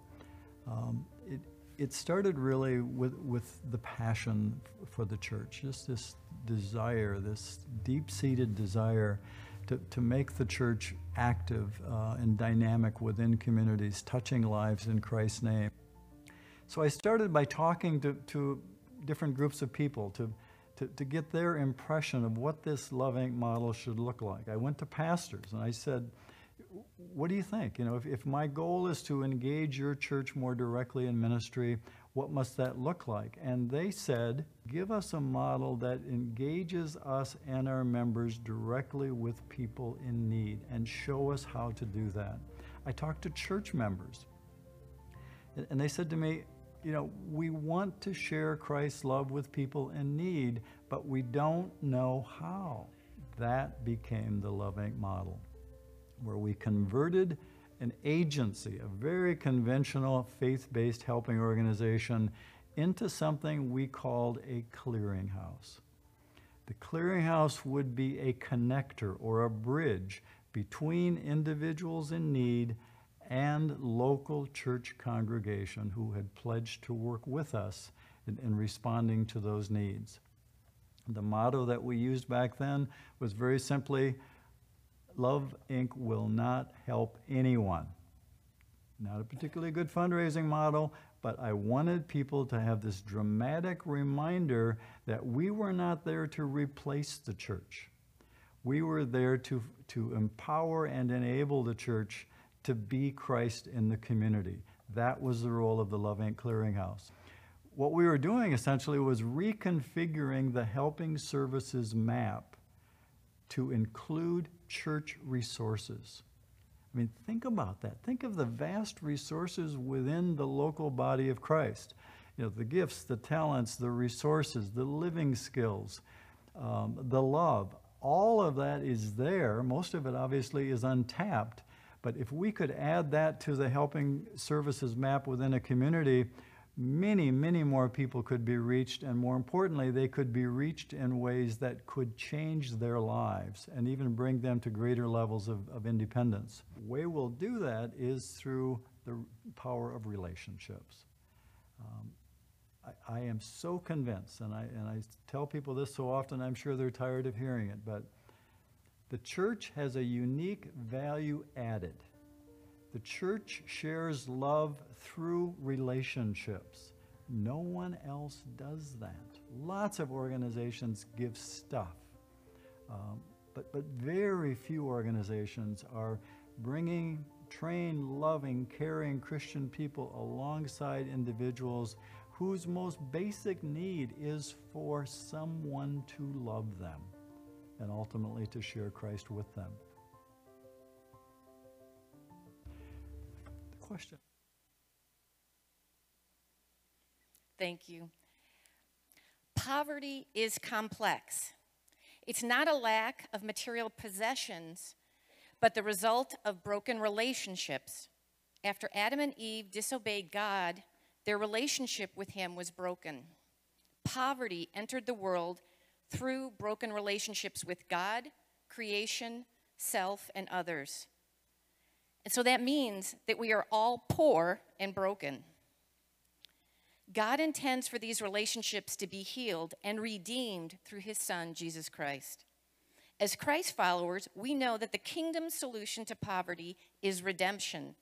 Um, it, it started really with, with the passion for the church, just this desire, this deep seated desire to, to make the church active uh, and dynamic within communities, touching lives in Christ's name. So I started by talking to, to different groups of people to, to, to get their impression of what this Love Inc. model should look like. I went to pastors and I said, what do you think? You know, if, if my goal is to engage your church more directly in ministry, what must that look like? And they said, give us a model that engages us and our members directly with people in need and show us how to do that. I talked to church members, and they said to me, you know, we want to share Christ's love with people in need, but we don't know how. That became the Love Inc. model where we converted an agency, a very conventional faith based helping organization, into something we called a clearinghouse. The clearinghouse would be a connector or a bridge between individuals in need and local church congregation who had pledged to work with us in, in responding to those needs. The motto that we used back then was very simply Love Inc. will not help anyone. Not a particularly good fundraising model, but I wanted people to have this dramatic reminder that we were not there to replace the church. We were there to, to empower and enable the church to be Christ in the community. That was the role of the Love Inc. Clearinghouse. What we were doing essentially was reconfiguring the helping services map to include church resources. I mean, think about that. Think of the vast resources within the local body of Christ. You know, the gifts, the talents, the resources, the living skills, um, the love, all of that is there. Most of it obviously is untapped. But if we could add that to the helping services map within a community, many, many more people could be reached, and more importantly, they could be reached in ways that could change their lives and even bring them to greater levels of, of independence. The way we'll do that is through the power of relationships. Um, I, I, am so convinced, and I, and I tell people this so often, I'm sure they're tired of hearing it, but the church has a unique value added the church shares love through relationships. No one else does that. Lots of organizations give stuff. Um, but, but very few organizations are bringing trained, loving, caring Christian people alongside individuals whose most basic need is for someone to love them and ultimately to share Christ with them. Question. Thank you. Poverty is complex. It's not a lack of material possessions, but the result of broken relationships. After Adam and Eve disobeyed God, their relationship with Him was broken. Poverty entered the world through broken relationships with God, creation, self, and others. And so that means that we are all poor and broken. God intends for these relationships to be healed and redeemed through his son, Jesus Christ. As Christ followers, we know that the kingdom solution to poverty is redemption.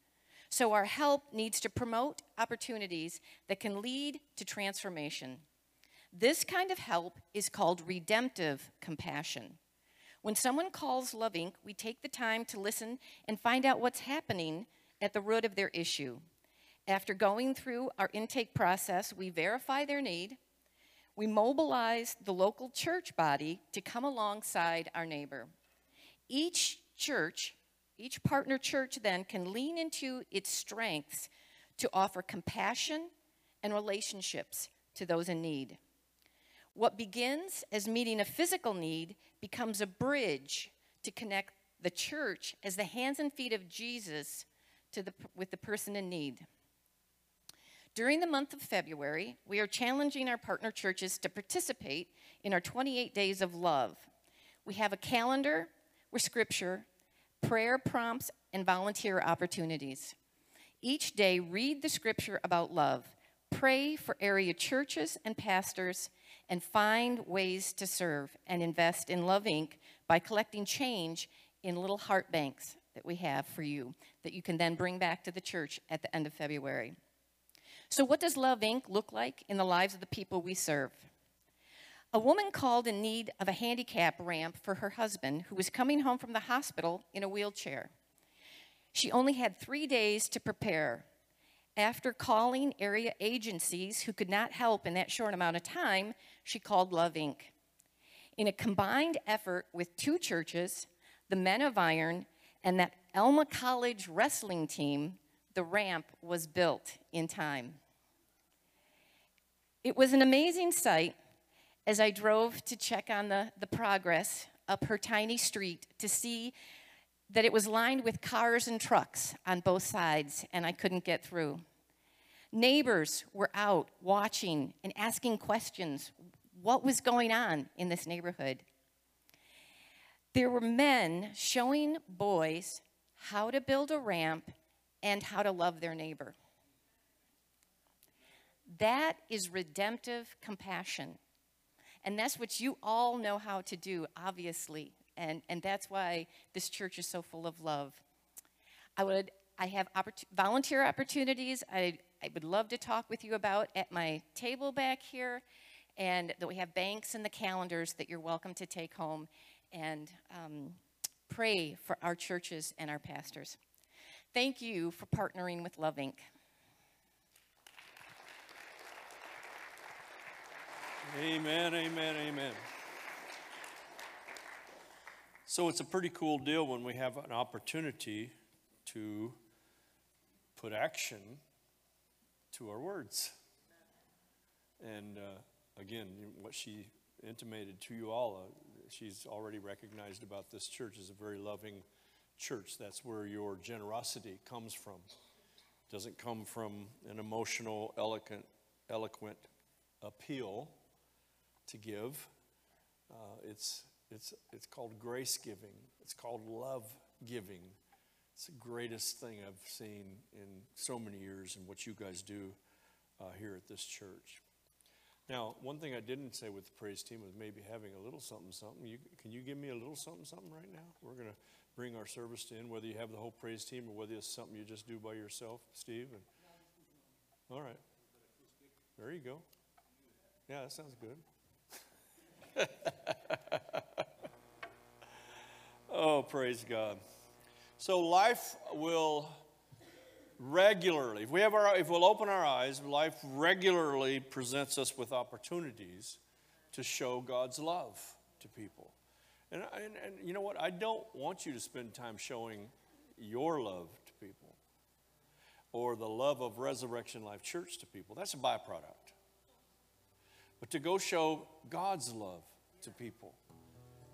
So our help needs to promote opportunities that can lead to transformation. This kind of help is called redemptive compassion. When someone calls Love Inc., we take the time to listen and find out what's happening at the root of their issue. After going through our intake process, we verify their need. We mobilize the local church body to come alongside our neighbor. Each church, each partner church then can lean into its strengths to offer compassion and relationships to those in need. What begins as meeting a physical need becomes a bridge to connect the church as the hands and feet of Jesus to the, with the person in need. During the month of February, we are challenging our partner churches to participate in our 28 Days of Love. We have a calendar with scripture, prayer prompts, and volunteer opportunities. Each day, read the scripture about love, pray for area churches and pastors, and find ways to serve and invest in Love Inc. by collecting change in little heart banks that we have for you that you can then bring back to the church at the end of February. So, what does Love Inc. look like in the lives of the people we serve? A woman called in need of a handicap ramp for her husband who was coming home from the hospital in a wheelchair. She only had three days to prepare. After calling area agencies who could not help in that short amount of time, she called Love Inc. In a combined effort with two churches, the Men of Iron, and that Alma College wrestling team, the ramp was built in time. It was an amazing sight as I drove to check on the, the progress up her tiny street to see that it was lined with cars and trucks on both sides, and I couldn't get through. Neighbors were out watching and asking questions what was going on in this neighborhood. There were men showing boys how to build a ramp and how to love their neighbor. That is redemptive compassion. And that's what you all know how to do, obviously. And, and that's why this church is so full of love. I would I have oppor- volunteer opportunities I, I would love to talk with you about at my table back here, and that we have banks and the calendars that you're welcome to take home and um, pray for our churches and our pastors. Thank you for partnering with Love Inc. Amen, amen, amen. So it's a pretty cool deal when we have an opportunity to put action to our words. And uh, again, what she intimated to you all, uh, she's already recognized about this church as a very loving church. That's where your generosity comes from. It doesn't come from an emotional, eloquent, eloquent appeal to give. Uh, it's, it's, it's called grace giving, it's called love giving. It's the greatest thing I've seen in so many years and what you guys do uh, here at this church. Now, one thing I didn't say with the praise team was maybe having a little something, something. You, can you give me a little something, something right now? We're going to bring our service to end, whether you have the whole praise team or whether it's something you just do by yourself, Steve. And, all right. There you go. Yeah, that sounds good. oh, praise God. So life will regularly, if we have our, if we'll open our eyes, life regularly presents us with opportunities to show God's love to people. And, and, and you know what? I don't want you to spend time showing your love to people or the love of Resurrection Life Church to people. That's a byproduct. But to go show God's love to people.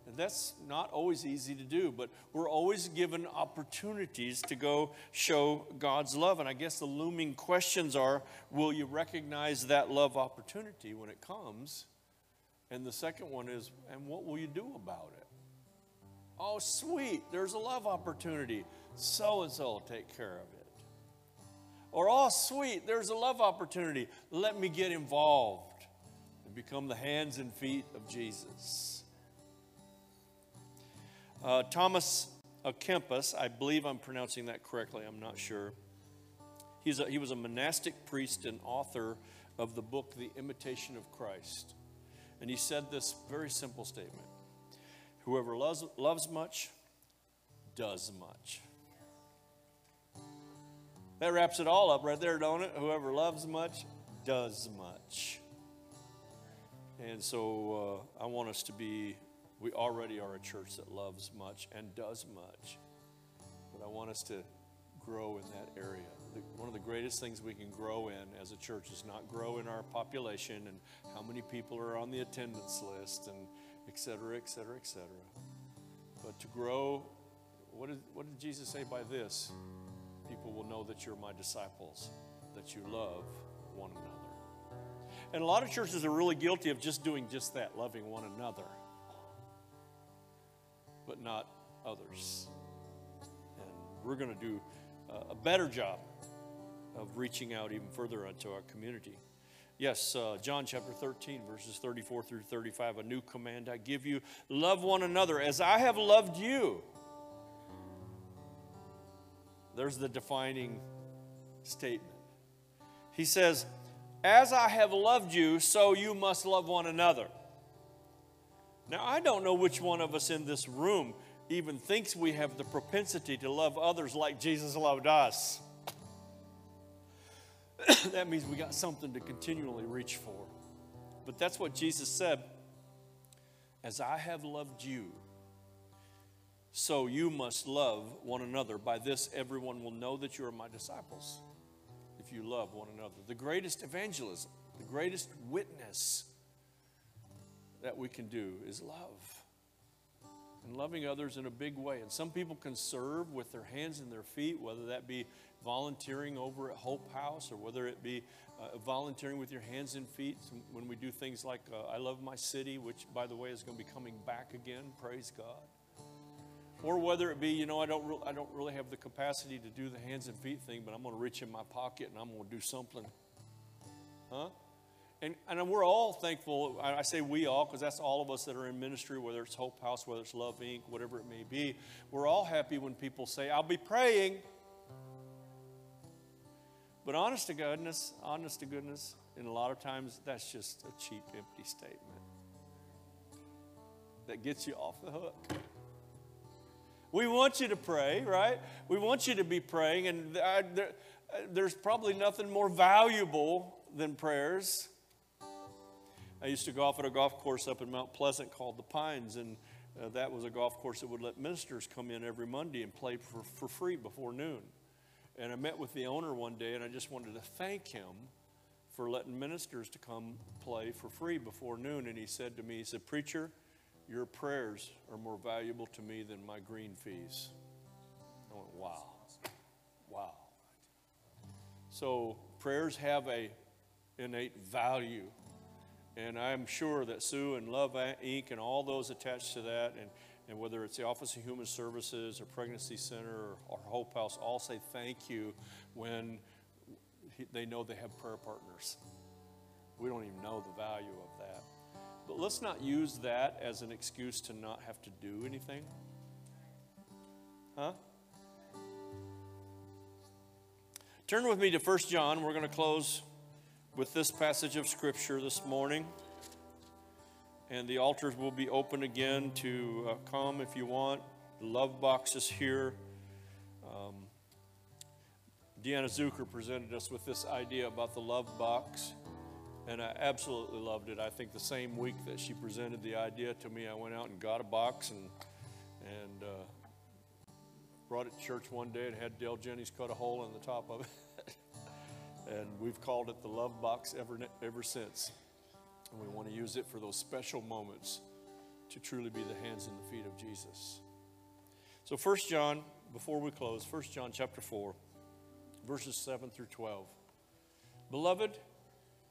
And that's not always easy to do, but we're always given opportunities to go show God's love. And I guess the looming questions are will you recognize that love opportunity when it comes? And the second one is, and what will you do about it? Oh, sweet, there's a love opportunity. So and so will take care of it. Or, oh, sweet, there's a love opportunity. Let me get involved and become the hands and feet of Jesus. Uh, Thomas A. Kempis, I believe I'm pronouncing that correctly, I'm not sure. He's a, he was a monastic priest and author of the book, The Imitation of Christ. And he said this very simple statement Whoever loves, loves much does much. That wraps it all up right there, don't it? Whoever loves much does much. And so uh, I want us to be, we already are a church that loves much and does much. But I want us to grow in that area. The, one of the greatest things we can grow in as a church is not grow in our population and how many people are on the attendance list and et cetera, et cetera, et cetera. But to grow, what did, what did Jesus say by this? People will know that you're my disciples, that you love one another. And a lot of churches are really guilty of just doing just that, loving one another, but not others. And we're going to do a better job of reaching out even further into our community. Yes, uh, John chapter 13, verses 34 through 35, a new command I give you love one another as I have loved you. There's the defining statement. He says, As I have loved you, so you must love one another. Now, I don't know which one of us in this room even thinks we have the propensity to love others like Jesus loved us. that means we got something to continually reach for. But that's what Jesus said As I have loved you, so you must love one another. By this, everyone will know that you are my disciples if you love one another. The greatest evangelism, the greatest witness that we can do is love. And loving others in a big way. And some people can serve with their hands and their feet, whether that be volunteering over at Hope House or whether it be uh, volunteering with your hands and feet when we do things like uh, I Love My City, which, by the way, is going to be coming back again. Praise God. Or whether it be, you know, I don't, re- I don't really have the capacity to do the hands and feet thing, but I'm going to reach in my pocket and I'm going to do something. Huh? And, and we're all thankful. I say we all because that's all of us that are in ministry, whether it's Hope House, whether it's Love Inc., whatever it may be. We're all happy when people say, I'll be praying. But honest to goodness, honest to goodness, and a lot of times that's just a cheap, empty statement that gets you off the hook. We want you to pray, right? We want you to be praying, and I, there, uh, there's probably nothing more valuable than prayers. I used to golf at a golf course up in Mount Pleasant called the Pines, and uh, that was a golf course that would let ministers come in every Monday and play for, for free before noon. And I met with the owner one day, and I just wanted to thank him for letting ministers to come play for free before noon. And he said to me, he said, Preacher, your prayers are more valuable to me than my green fees. I went, wow. Wow. So prayers have a innate value. And I'm sure that Sue and Love Inc. and all those attached to that, and and whether it's the Office of Human Services or Pregnancy Center or, or Hope House, all say thank you when they know they have prayer partners. We don't even know the value of that. But let's not use that as an excuse to not have to do anything. Huh? Turn with me to 1 John. We're going to close with this passage of Scripture this morning. and the altars will be open again to uh, come if you want. The love box is here. Um, Deanna Zucker presented us with this idea about the love box, and I absolutely loved it. I think the same week that she presented the idea to me, I went out and got a box and and uh, brought it to church one day and had Dale Jennings cut a hole in the top of it. and we've called it the love box ever, ever since. And we want to use it for those special moments to truly be the hands and the feet of Jesus. So 1 John, before we close, 1 John chapter 4, verses 7 through 12. Beloved,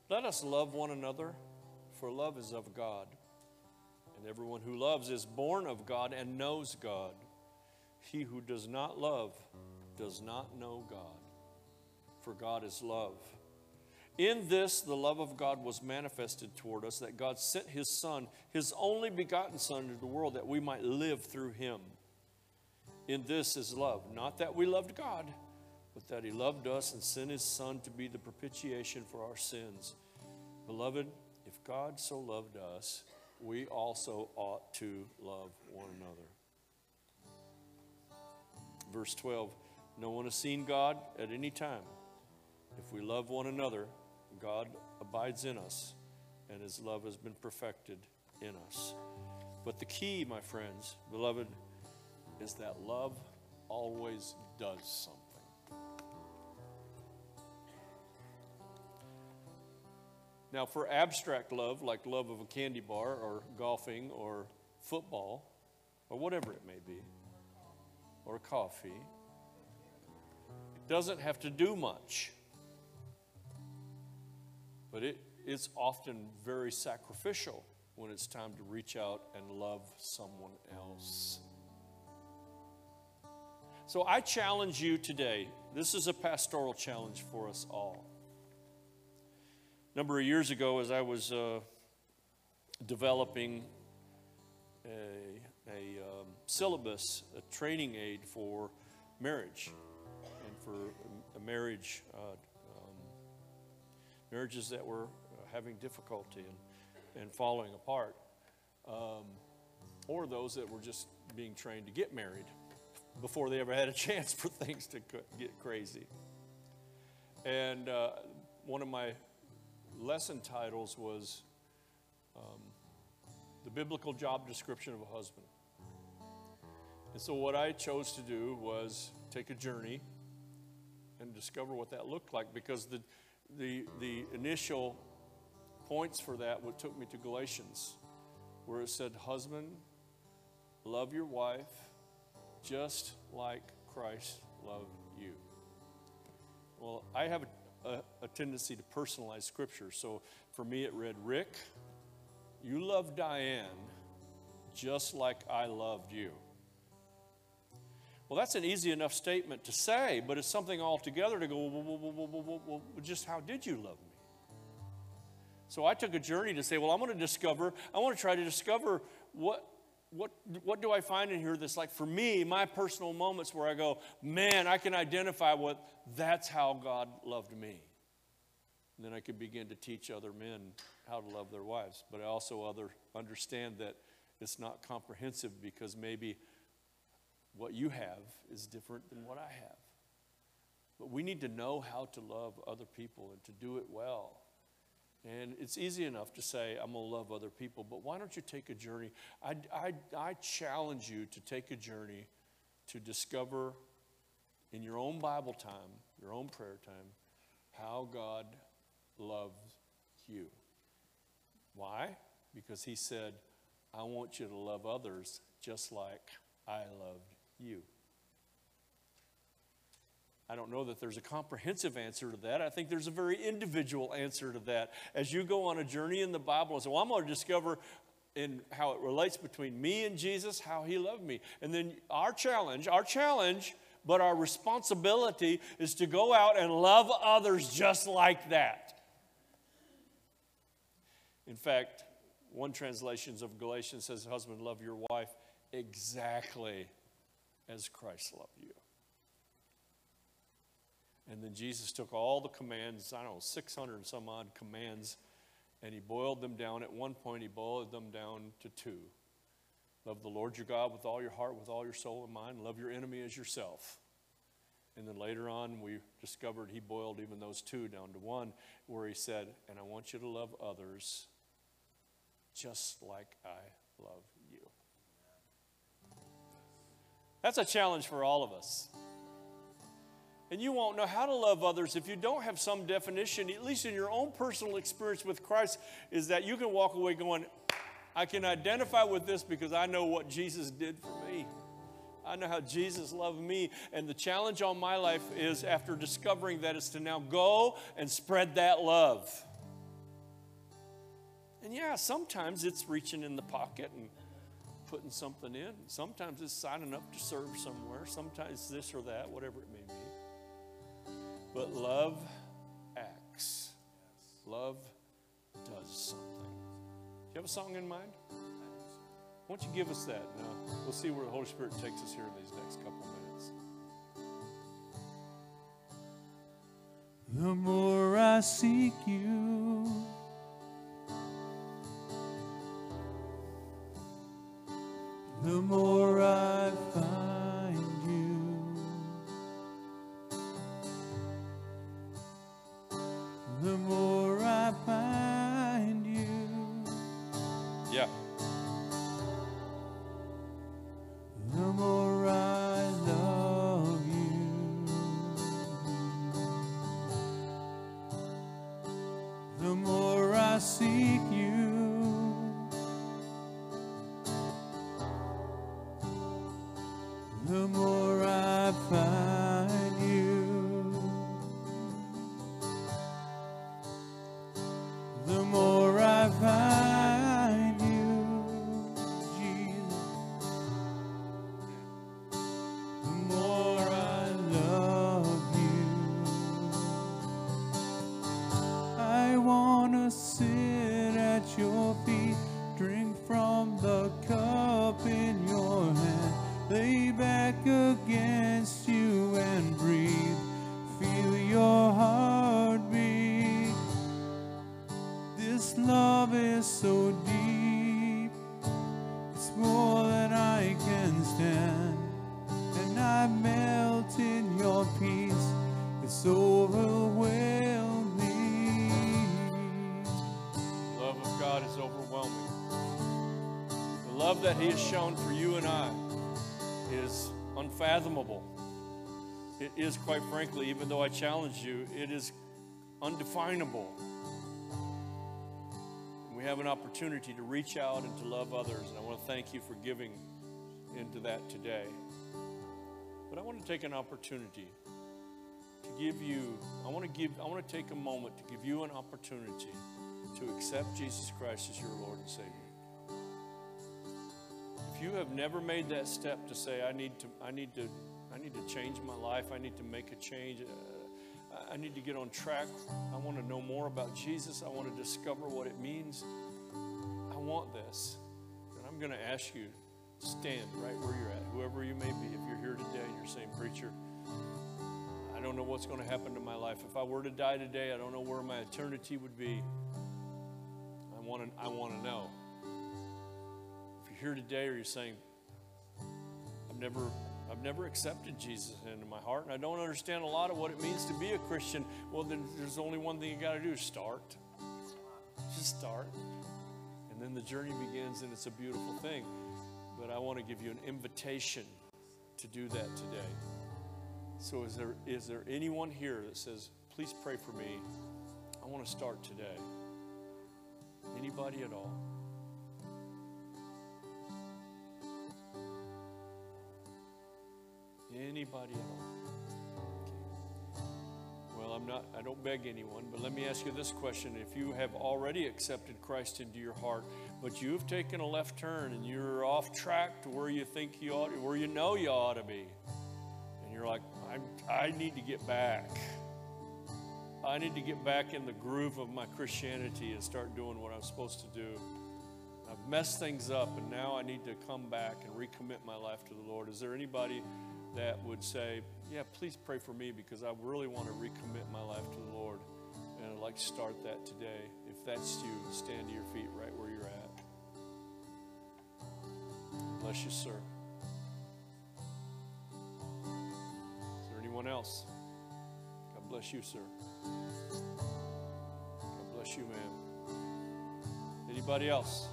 let us love one another, for love is of God. And everyone who loves is born of God and knows God. He who does not love does not know God, for God is love. In this, the love of God was manifested toward us, that God sent His Son, His only begotten Son, into the world that we might live through Him. In this is love, not that we loved God, but that He loved us and sent His Son to be the propitiation for our sins. Beloved, if God so loved us, we also ought to love one another. Verse 12 No one has seen God at any time. If we love one another, God abides in us, and his love has been perfected in us. But the key, my friends, beloved, is that love always does something. Now, for abstract love, like love of a candy bar or golfing or football or whatever it may be, or coffee, it doesn't have to do much. But it, it's often very sacrificial when it's time to reach out and love someone else. So I challenge you today. This is a pastoral challenge for us all. A number of years ago, as I was uh, developing a, a um, syllabus, a training aid for marriage and for a marriage uh, marriages that were uh, having difficulty and, and falling apart, um, or those that were just being trained to get married before they ever had a chance for things to get crazy. And uh, one of my lesson titles was um, The Biblical Job Description of a Husband. And so, what I chose to do was take a journey and discover what that looked like because the the, the initial points for that what took me to Galatians, where it said, Husband, love your wife just like Christ loved you. Well, I have a, a, a tendency to personalize scripture. So for me, it read, Rick, you love Diane just like I loved you. Well, that's an easy enough statement to say, but it's something altogether to go, well, well, well, just how did you love me? So I took a journey to say, well, I'm going to discover, I want to try to discover what, what, what do I find in here that's like for me, my personal moments where I go, man, I can identify what that's how God loved me. And then I could begin to teach other men how to love their wives. But I also other, understand that it's not comprehensive because maybe what you have is different than what I have. But we need to know how to love other people and to do it well. And it's easy enough to say, I'm going to love other people, but why don't you take a journey? I, I, I challenge you to take a journey to discover in your own Bible time, your own prayer time, how God loves you. Why? Because He said, I want you to love others just like I loved you? I don't know that there's a comprehensive answer to that. I think there's a very individual answer to that. As you go on a journey in the Bible and say, Well, I'm going to discover in how it relates between me and Jesus, how he loved me. And then our challenge, our challenge, but our responsibility is to go out and love others just like that. In fact, one translation of Galatians says, Husband, love your wife exactly as Christ loved you. And then Jesus took all the commands, I don't know, 600 and some odd commands, And he boiled them down. At one point, he boiled them down to two love the Lord your God with all your heart, with all your soul and mind, love your enemy as yourself. And then later on, we discovered he boiled even those two down to one, where he said, And I want you to love others just like I love That's a challenge for all of us. And you won't know how to love others if you don't have some definition, at least in your own personal experience with Christ, is that you can walk away going, I can identify with this because I know what Jesus did for me. I know how Jesus loved me. And the challenge on my life is after discovering that is to now go and spread that love. And yeah, sometimes it's reaching in the pocket and putting something in. Sometimes it's signing up to serve somewhere. Sometimes this or that, whatever it may be. But love acts. Love does something. Do you have a song in mind? Why don't you give us that? Now, uh, we'll see where the Holy Spirit takes us here in these next couple minutes. The more I seek you, He has shown for you and I is unfathomable. It is, quite frankly, even though I challenge you, it is undefinable. We have an opportunity to reach out and to love others, and I want to thank you for giving into that today. But I want to take an opportunity to give you, I want to give, I want to take a moment to give you an opportunity to accept Jesus Christ as your Lord and Savior. If you have never made that step to say, I need to, I need to, I need to change my life, I need to make a change, uh, I- need to get on track, I want to know more about Jesus, I want to discover what it means, I want this, then I'm going to ask you stand right where you're at, whoever you may be. If you're here today and you're saying, Preacher, I don't know what's going to happen to my life. If I were to die today, I don't know where my eternity would be. I want to, I want to know. Here today or you're saying, I've never, I've never accepted Jesus into my heart and I don't understand a lot of what it means to be a Christian, well, then there's only one thing you got to do start. Just start. And then the journey begins and it's a beautiful thing. But I want to give you an invitation to do that today. So is there is there anyone here that says, please pray for me? I want to start today. Anybody at all? Anybody at all? Okay. Well, I'm not I don't beg anyone, but let me ask you this question. If you have already accepted Christ into your heart, but you've taken a left turn and you're off track to where you think you ought where you know you ought to be, and you're like, I'm, I need to get back. I need to get back in the groove of my Christianity and start doing what I'm supposed to do. I've messed things up, and now I need to come back and recommit my life to the Lord. Is there anybody that would say, Yeah, please pray for me because I really want to recommit my life to the Lord? And I'd like to start that today. If that's you, stand to your feet right where you're at. Bless you, sir. Is there anyone else? God bless you, sir. God bless you, ma'am. Anybody else?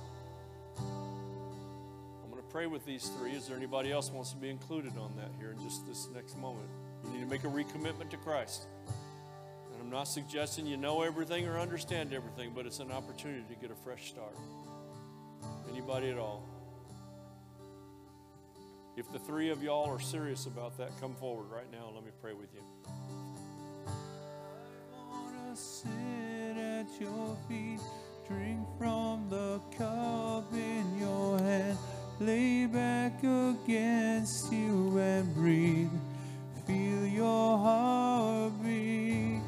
To pray with these three. Is there anybody else wants to be included on that here in just this next moment? You need to make a recommitment to Christ. And I'm not suggesting you know everything or understand everything, but it's an opportunity to get a fresh start. Anybody at all? If the three of y'all are serious about that, come forward right now and let me pray with you. wanna sit at your feet, drink from the cup in your hand, lay back against you and breathe. Feel your heart beat.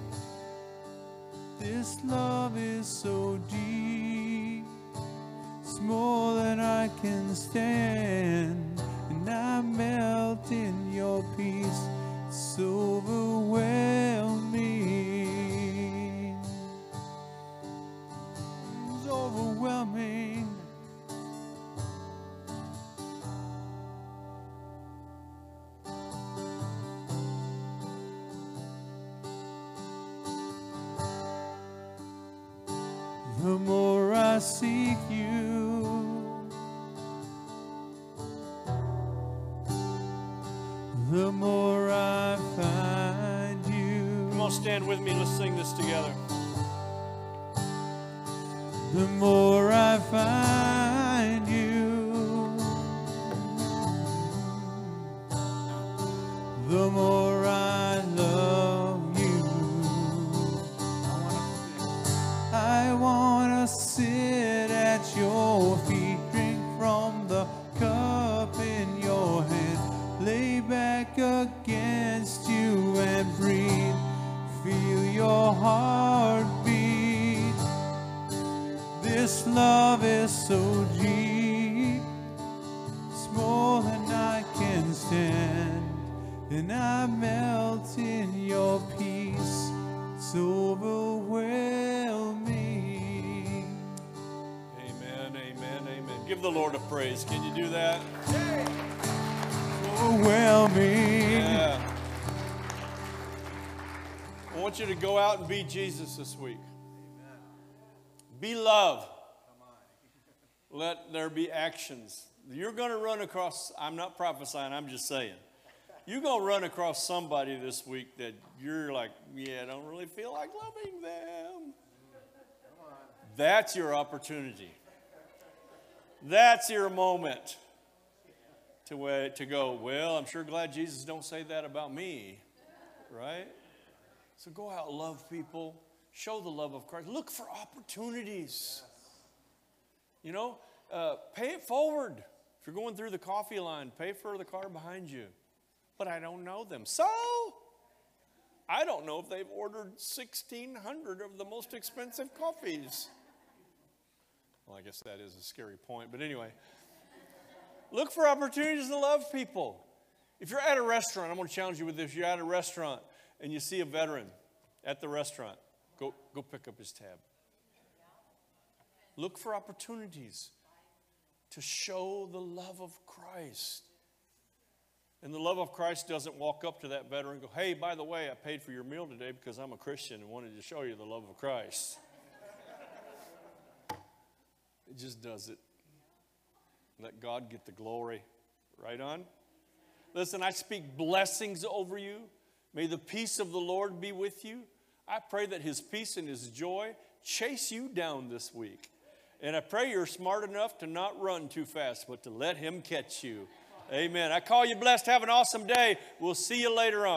This love is so deep, it's more than I can stand, This love is so deep, it's more than I can stand, and I melt in your peace. It's overwhelming. Amen, amen, amen. Give the Lord a praise. Can you do that? Overwhelming. Yeah. I want you to go out and be Jesus this week. Be love. Let there be actions. You're going to run across, I'm not prophesying, I'm just saying. You're going to run across somebody this week that you're like, yeah, I don't really feel like loving them. That's your opportunity. That's your moment to, to go, well, I'm sure glad Jesus don't say that about me, right? So go out, love people, show the love of Christ. Look for opportunities. You know, uh, pay it forward. If you're going through the coffee line, pay for the car behind you. But I don't know them. So, I don't know if they've ordered 1,600 of the most expensive coffees. Well, I guess that is a scary point. But anyway, look for opportunities to love people. If you're at a restaurant, I'm going to challenge you with this. If you're at a restaurant and you see a veteran at the restaurant, go, go pick up his tab. Look for opportunities to show the love of Christ. And the love of Christ doesn't walk up to that veteran and go, hey, by the way, I paid for your meal today because I'm a Christian and wanted to show you the love of Christ. it just does it. Let God get the glory. Right on? Listen, I speak blessings over you. May the peace of the Lord be with you. I pray that his peace and his joy chase you down this week. And I pray you're smart enough to not run too fast, but to let him catch you. Amen. I call you blessed. Have an awesome day. We'll see you later on.